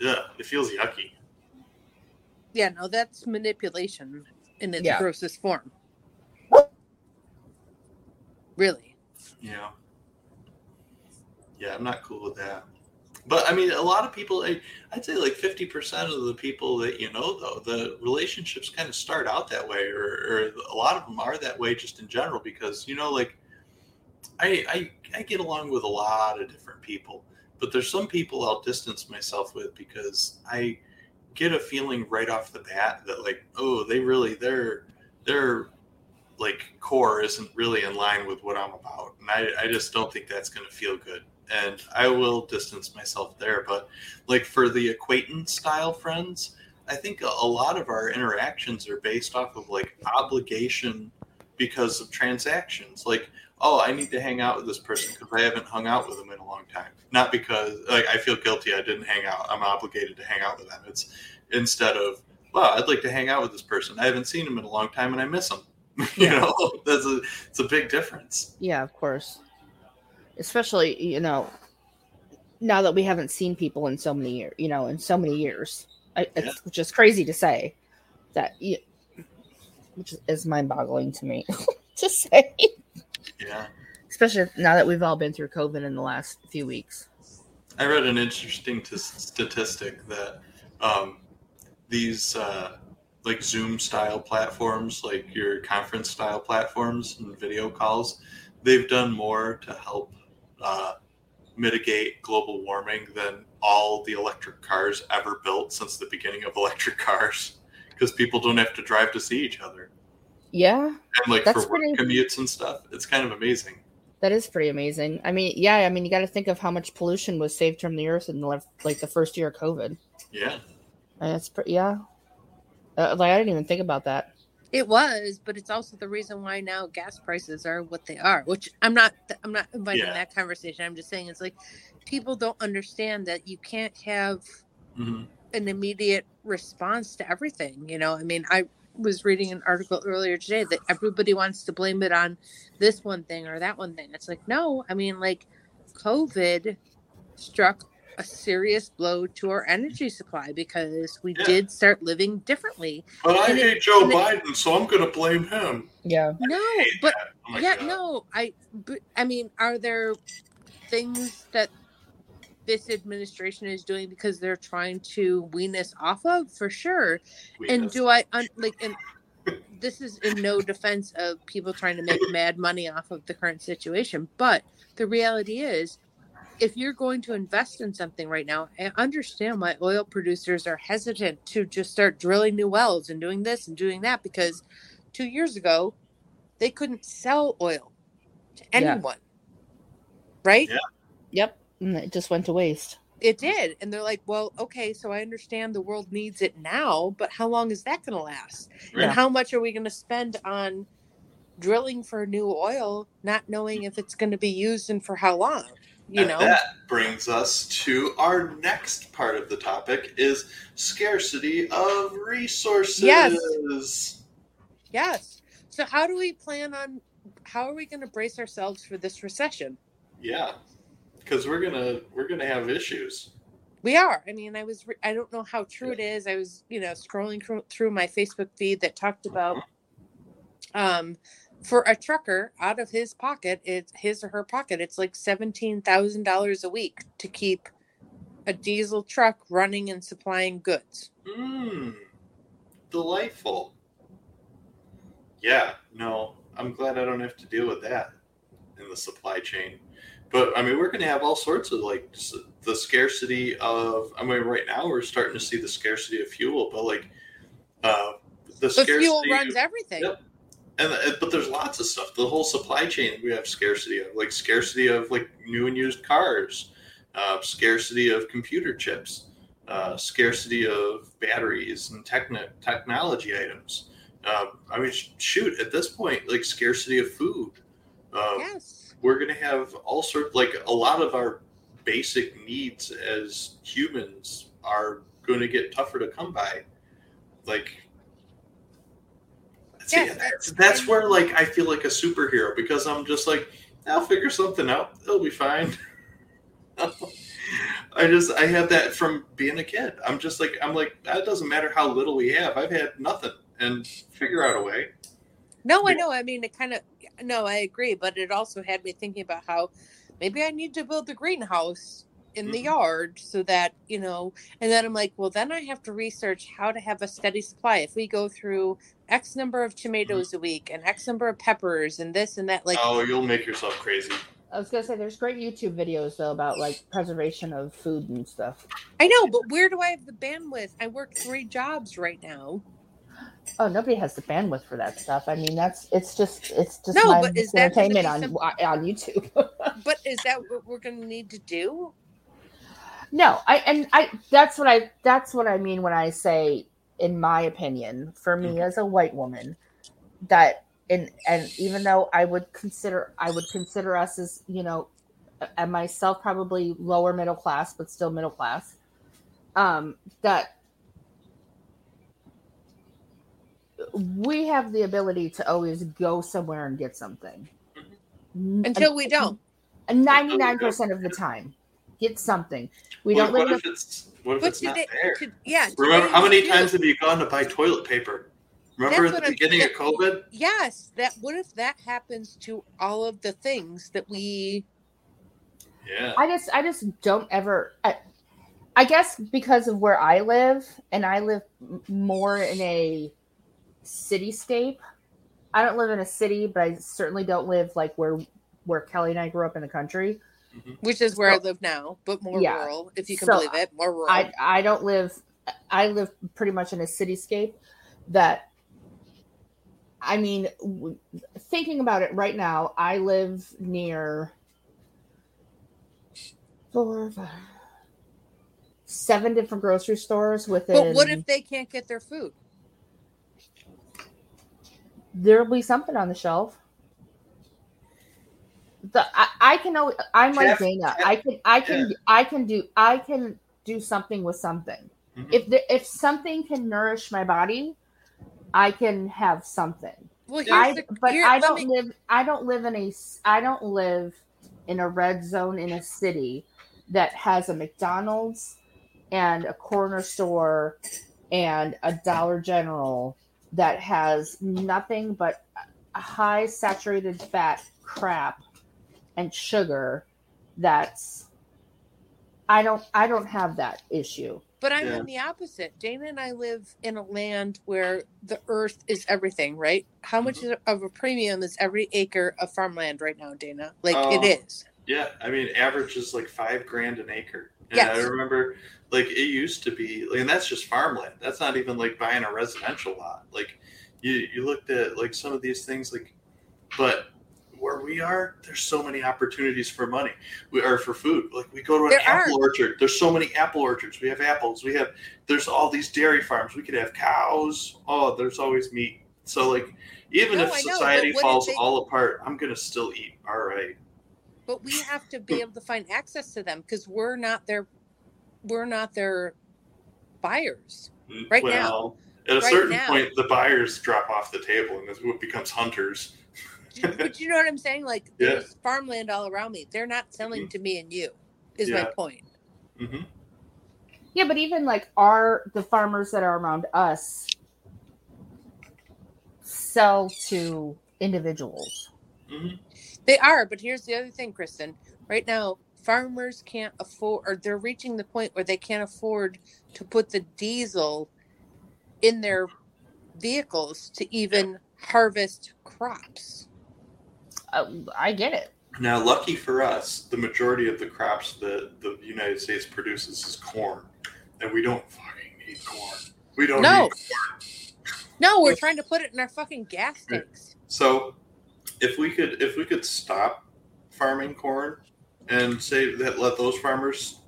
yeah, it feels yucky. Yeah, no, that's manipulation in its Yeah. grossest form. Really. Yeah. Yeah, I'm not cool with that. But I mean, a lot of people, I'd say like 50% of the people that you know, though, the relationships kind of start out that way, or, or a lot of them are that way just in general because, you know, like I, I, I get along with a lot of different people, but there's some people I'll distance myself with because I get a feeling right off the bat that, like, oh, they really, they're, they're like core isn't really in line with what I'm about. And I, I just don't think that's going to feel good. And I will distance myself there. But like for the acquaintance style friends, I think a, lot of our interactions are based off of like obligation because of transactions. Like, oh, I need to hang out with this person because I haven't hung out with them in a long time. Not because like I feel guilty I didn't hang out. I'm obligated to hang out with them. It's instead of, wow, I'd like to hang out with this person. I haven't seen him in a long time and I miss him. you Yeah. know, that's a it's a big difference. Yeah, of course. Especially, you know, now that we haven't seen people in so many years, you know, in so many years, I, it's, Yeah. which is crazy to say that, you, which is mind-boggling to me to say, Yeah. especially now that we've all been through COVID in the last few weeks. I read an interesting t- statistic that um, these uh, like Zoom style platforms, like your conference style platforms and video calls, they've done more to help uh, mitigate global warming than all the electric cars ever built since the beginning of electric cars. Because people don't have to drive to see each other, Yeah, and like That's for work pretty- commutes and stuff, it's kind of amazing. that is pretty amazing. I mean, yeah, I mean, you got to think of how much pollution was saved from the earth in the, like the first year of COVID. Yeah, And it's pretty, yeah. Uh, like I didn't even think about that. It was, but it's also the reason why now gas prices are what they are. Which I'm not. I'm not inviting Yeah. that conversation. I'm just saying it's like people don't understand that you can't have hmm an immediate response to everything. You know, I mean, I was reading an article earlier today that everybody wants to blame it on this one thing or that one thing. It's like, no, I mean, like, COVID struck a serious blow to our energy supply because we Yeah. did start living differently. but I And it- hate Joe and it- Biden, so I'm going to blame him. Yeah. No, but. Oh yeah, God. no, I, but, I mean, are there things that this administration is doing because they're trying to wean us off of? For sure. and do I un- like and this is in no defense of people trying to make mad money off of the current situation, but the reality is if you're going to invest in something right now, I understand why oil producers are hesitant to just start drilling new wells and doing this and doing that because 2 years ago they couldn't sell oil to Yeah. anyone. Right? Yeah. Yep. And it just went to waste. It did. And they're like, well, okay, so I understand the world needs it now, but how long is that going to last? Yeah. And how much are we going to spend on drilling for new oil, not knowing if it's going to be used and for how long? You And know? that brings us to our next part of the topic is scarcity of resources. Yes. Yes. So, how do we plan on, how are we going to brace ourselves for this recession? Yeah. Because we're gonna we're gonna have issues. We are. I mean, I was, re- I don't know how true it is. I was, you know, scrolling through, through my Facebook feed that talked about, um, for a trucker out of his pocket, it's his or her pocket, it's like $17,000 a week to keep a diesel truck running and supplying goods. Mmm. Delightful. Yeah, no, I'm glad I don't have to deal with that in the supply chain. But I mean, we're going to have all sorts of like the scarcity of. I mean, right now we're starting to see the scarcity of fuel, but like uh, the scarcity. fuel of- runs everything. Yep. And, and but there's lots of stuff. The whole supply chain we have scarcity of, like scarcity of like new and used cars, uh, scarcity of computer chips, uh, scarcity of batteries and techni- technology items. Um, I mean, shoot, at this point, like scarcity of food. Um, Yes. we're going to have all sorts like a lot of our basic needs as humans are going to get tougher to come by like See, Yes, that's, that's- where like I feel like a superhero because I'm just like I'll figure something out. It'll be fine. I just I have that from being a kid. I'm just like I'm like it doesn't matter how little we have. I've had nothing and figure out a way. No, I know. I mean, it kind of, no, I agree. But it also had me thinking about how maybe I need to build a greenhouse in the Mhm. yard so that, you know, and then I'm like, well, then I have to research how to have a steady supply. If we go through X number of tomatoes a week and X number of peppers and this and that, like, oh, you'll make yourself crazy. I was gonna say there's great YouTube videos though about like preservation of food and stuff. I know, but where do I have the bandwidth? I work three jobs right now. Oh, nobody has the bandwidth for that stuff. I mean, that's it's just it's just No, my but is that entertainment on be on YouTube. But is that what we're going to need to do? No, I and I that's what I that's what I mean when I say, in my opinion, for me Mhm. as a white woman, that and and even though I would consider I would consider us as you know, and myself probably lower middle class, but still middle class. Um, that we have the ability to always go somewhere and get something. Until we don't. Ninety nine percent of the time, get something. We what, don't live what in if it's what if it's not today, there? to, yeah. Remember how many is June. times have you gone to buy toilet paper? Remember That's at the I'm- beginning of COVID? Yes, that. What if that happens to all of the things that we? Yeah. I just I just don't ever I, I guess because of where I live and I live more in a cityscape. I don't live in a city, but I certainly don't live like where where Kelly and I grew up in the country. Mm-hmm. Which is where I live now, but more Yeah. rural, if you can So, believe it, more rural. I I don't live I live pretty much in a cityscape that I mean w- thinking about it right now, I live near four five, seven different grocery stores within but what if they can't get their food? there'll be something on the shelf. The I, I can always, I'm like Dana. Jeff- I can I can I can do I can do something with something. Mhm. If the, if something can nourish my body, I can have something. Well, I the, but I don't me- live I don't live in a I don't live in a red zone in a city that has a McDonald's and a corner store and a Dollar General that has nothing but a high saturated fat crap and sugar that's I don't I don't have that issue. But I'm Yeah. in the opposite. Dana and I live in a land where the earth is everything, right? How much Mm-hmm. of a premium is every acre of farmland right now, Dana? Like Oh. it is. Yeah, I mean, average is like five grand an acre. And Yes. I remember, like, it used to be, and that's just farmland. That's not even like buying a residential lot. Like, you you looked at like some of these things, like, but where we are, there's so many opportunities for money. We are for food. Like, we go to an There apple are. orchard. There's so many apple orchards. We have apples. We have there's all these dairy farms. We could have cows. Oh, there's always meat. So like, even No, if I know, society falls they- all apart, I'm gonna still eat. All right. But we have to be able to find access to them because we're not their we're not their buyers. Mm, right now. at a Right certain now. point, the buyers drop off the table, and it becomes hunters. but you know what I'm saying? Like Yeah. there's farmland all around me. They're not selling to me and you. Is my Yeah. point. hmm Yeah, but even like are the farmers that are around us sell to individuals. hmm They are, but here's the other thing, Kristen. Right now, farmers can't afford, or they're reaching the point where they can't afford to put the diesel in their vehicles to even harvest crops. Uh, I get it. Now, lucky for us, the majority of the crops that the United States produces is corn, and we don't fucking need corn. We don't No. need No, we're trying to put it in our fucking gas tanks. So, if we could, if we could stop farming corn and save that, let those farmers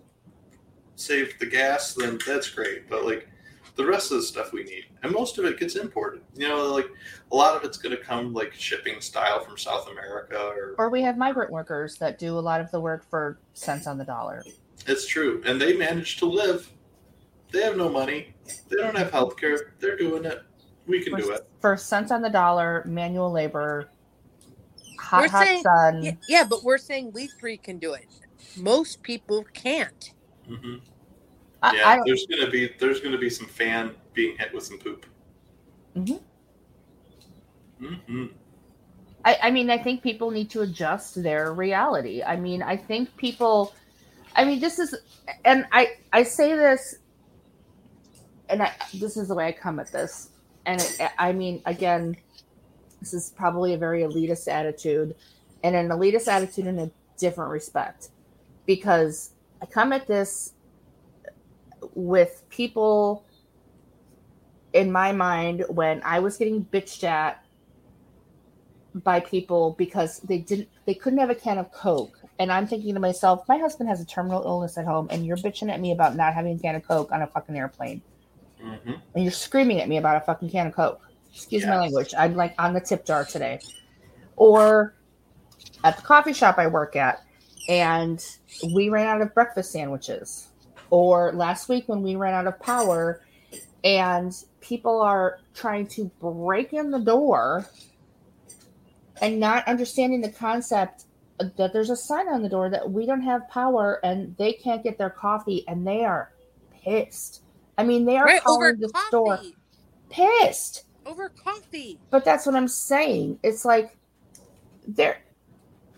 save the gas, then that's great. But like the rest of the stuff we need, and most of it gets imported. You know, like a lot of it's going to come like shipping style from South America, or Or we have migrant workers that do a lot of the work for cents on the dollar. it's true, and they manage to live. They have no money. They don't have health care. They're doing it. We can for, do it. for cents on the dollar, manual labor, hot We're hot saying- sun. Yeah, yeah, but we're saying we three can do it. Most people can't. hmm I, Yeah, I there's gonna be there's gonna be some fan being hit with some poop. Mhm. hmm I, I mean, I think people need to adjust their reality. I mean, I think people, I mean, this is, and I, I say this, and I, this is the way I come at this. And it, I mean, again, this is probably a very elitist attitude and an elitist attitude in a different respect because I come at this with people in my mind when I was getting bitched at by people because they didn't they couldn't have a can of coke. And i'm thinking to myself my husband has a terminal illness at home and you're bitching at me about not having a can of coke on a fucking airplane. Hmm and you're screaming at me about a fucking can of coke. Excuse my language. I'm like on the tip jar today. Or at the coffee shop i work at and we ran out of breakfast sandwiches or last week when we ran out of power and people are trying to break in the door and not understanding the concept that there's a sign on the door that we don't have power and they can't get their coffee and they are pissed. I mean, they are Right over calling the store pissed. Over coffee. But that's what I'm saying. It's like there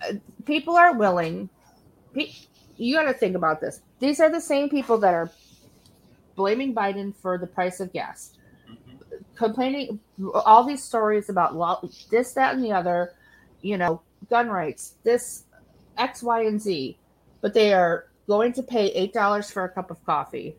uh, people are willing. pe- You got to think about this. These are the same people that are blaming Biden for the price of gas complaining all these stories about this, that, and the other, you know, gun rights, this X, Y, and Z, but they are going to pay eight dollars for a cup of coffee.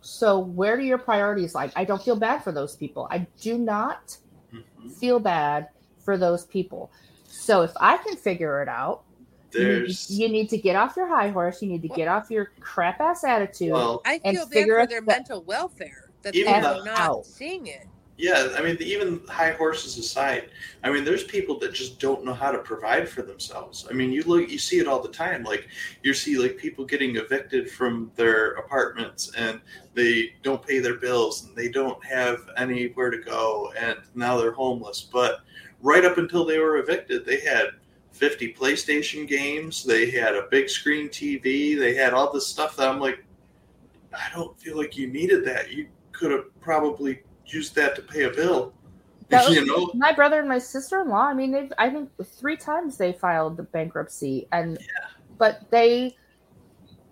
So where do your priorities lie? I don't feel bad for those people. I do not hmm feel bad for those people. So if I can figure it out, There's you need to get off your high horse. You need to get off your crap ass attitude. well, I And feel bad for their that- mental welfare that they're the- not out. seeing it. yeah. I mean, even high horses aside, I mean, there's people that just don't know how to provide for themselves. I mean, you look, you see it all the time. Like you see, like people getting evicted from their apartments and they don't pay their bills and they don't have anywhere to go and now they're homeless. But right up until they were evicted, they had 50 PlayStation games, they had a big screen TV, they had all this stuff that I'm like, I don't feel like you needed that. You could have probably used that to pay a bill. That was- you know? my brother and my sister-in-law i mean they've i think three times they filed the bankruptcy and but they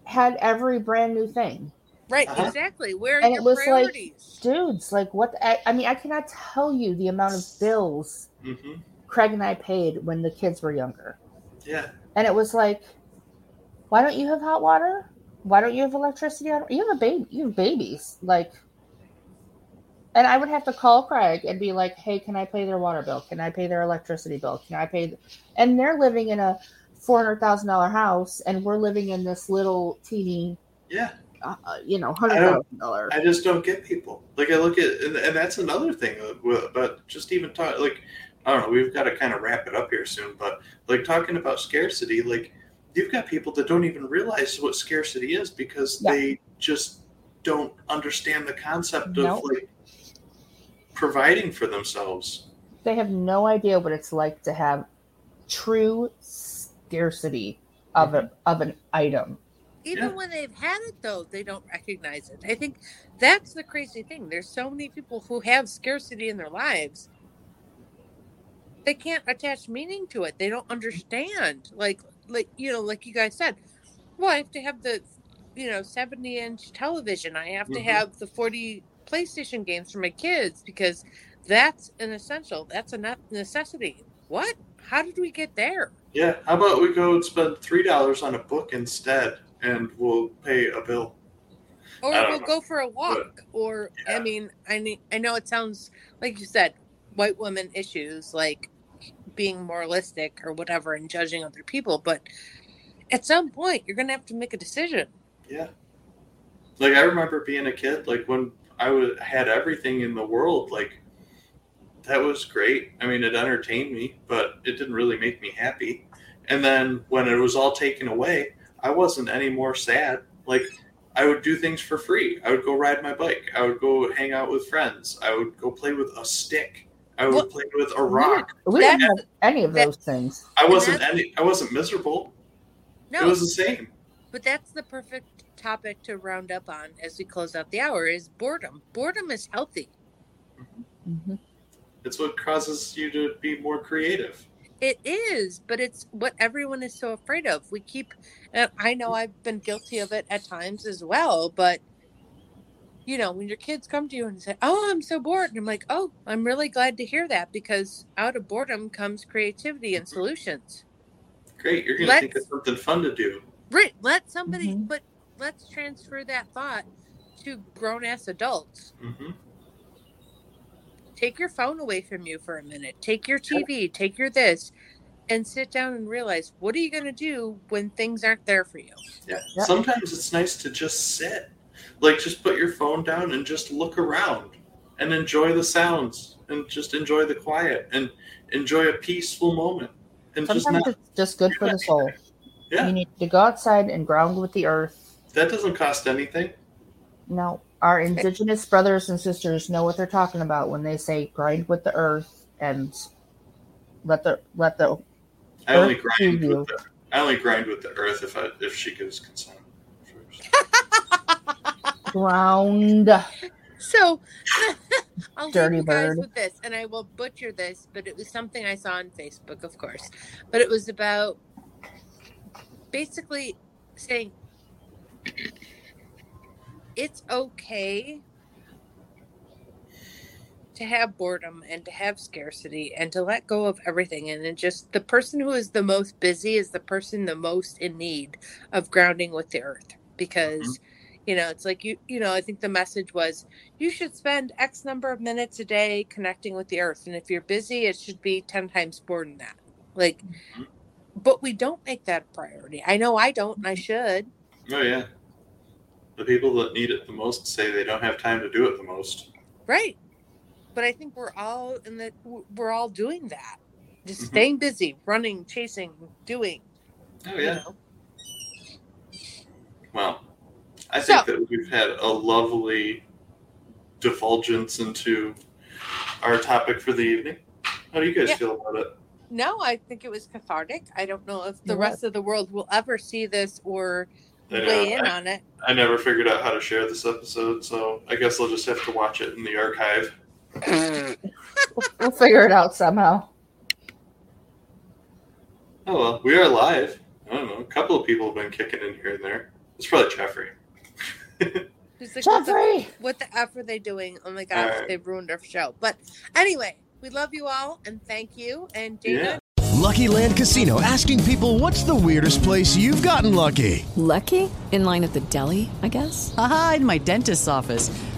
had every brand new thing Right, Uh-huh. exactly. Where are And your it was like- dudes like what the, I, I mean i cannot tell you the amount of bills hmm craig and i paid when the kids were younger Yeah. and it was like why don't you have hot water why don't you have electricity you have a baby you have babies like and i would have to call craig and be like hey can i pay their water bill can i pay their electricity bill can i pay th-? and they're living in a $400000 house and we're living in this little teeny Yeah. uh, uh, you know $100000 I just don't get people. Like I look at, and, and that's another thing. with- But just even talk, like I don't know. We've got to kind of wrap it up here soon. But like talking about scarcity, like you've got people that don't even realize what scarcity is because Yeah. they just don't understand the concept Nope. of like providing for themselves. they have no idea what it's like to have true scarcity of a, mm-hmm. of an item Even Yeah. when they've had it, though, they don't recognize it. I think that's the crazy thing. There's so many people who have scarcity in their lives. They can't attach meaning to it. They don't understand. Like, like you know, like you guys said, well, I have to have the, you know, 70 inch television. I have to Mhm. have the 40 PlayStation games for my kids because that's an essential. That's a necessity. What? How did we get there? Yeah. How about we go and spend three dollars on a book instead, and we'll pay a bill. or we'll know. go for a walk or Yeah. i mean i need i know it sounds like you said white women issues like being moralistic or whatever and judging other people but at some point you're gonna have to make a decision Yeah. Like I remember being a kid, like when I had everything in the world, like that was great. I mean, it entertained me, but it didn't really make me happy. And then when it was all taken away, I wasn't any more sad. Like I would do things for free. I would go ride my bike. I would go hang out with friends. I would go play with a stick. I would Well, play with a rock. We didn't That- have any of those things. I wasn't any. I wasn't miserable. No, It was the same. but that's the perfect topic to round up on as we close out the hour is boredom. Boredom is healthy. Mhm. It's what causes you to be more creative. It is, but it's what everyone is so afraid of. We keep, and I know I've been guilty of it at times as well, but you know, when your kids come to you and say, Oh, I'm so bored, and I'm like, Oh, I'm really glad to hear that because out of boredom comes creativity and solutions. Great. You're gonna think of something fun to do. Right. Let somebody, Mhm. but let's transfer that thought to grown ass adults. hmm take your phone away from you for a minute take your tv take your this and sit down and realize what are you going to do when things aren't there for you Yeah. Yeah. Sometimes it's nice to just sit. Like just put your phone down and just look around and enjoy the sounds and just enjoy the quiet and enjoy a peaceful moment. And just Sometimes not it's just good for the soul. Yeah. You need to go outside and ground with the earth. that doesn't cost anything. No, our indigenous brothers and sisters know what they're talking about when they say grind with the earth and let the let the I only grind with the I only grind with the earth if I if she gives consent. ground. so i'll Dirty leave you guys bird. with this and i will butcher this but it was something i saw on facebook of course but it was about basically saying it's okay to have boredom and to have scarcity and to let go of everything and then just the person who is the most busy is the person the most in need of grounding with the earth because mm-hmm. You know it's like you you know i think the message was you should spend x number of minutes a day connecting with the earth and if you're busy it should be 10 times more than that like Mhm. but we don't make that a priority i know i don't and i should Oh yeah. The people that need it the most say they don't have time to do it the most. Right. But I think we're all in the we're all doing that. Just Mhm. staying busy, running, chasing, doing. Oh you yeah. know? Well, I So- think that we've had a lovely divulgence into our topic for the evening. How do you guys Yeah. feel about it? No, I think it was cathartic. I don't know if the Yeah. rest of the world will ever see this or I weigh in I- on it. I never figured out how to share this episode, so I guess I'll just have to watch it in the archive. We'll figure it out somehow. Oh well, we are live. I don't know. A couple of people have been kicking in here and there. It's probably Jeffrey. It's like, what, the, what the F are they doing? Oh my gosh, Alright. they ruined our show. But anyway, we love you all and thank you. And Dana, Lucky Land Casino asking people what's the weirdest place you've gotten lucky? Lucky? In line at the deli, I guess? Aha, in my dentist's office.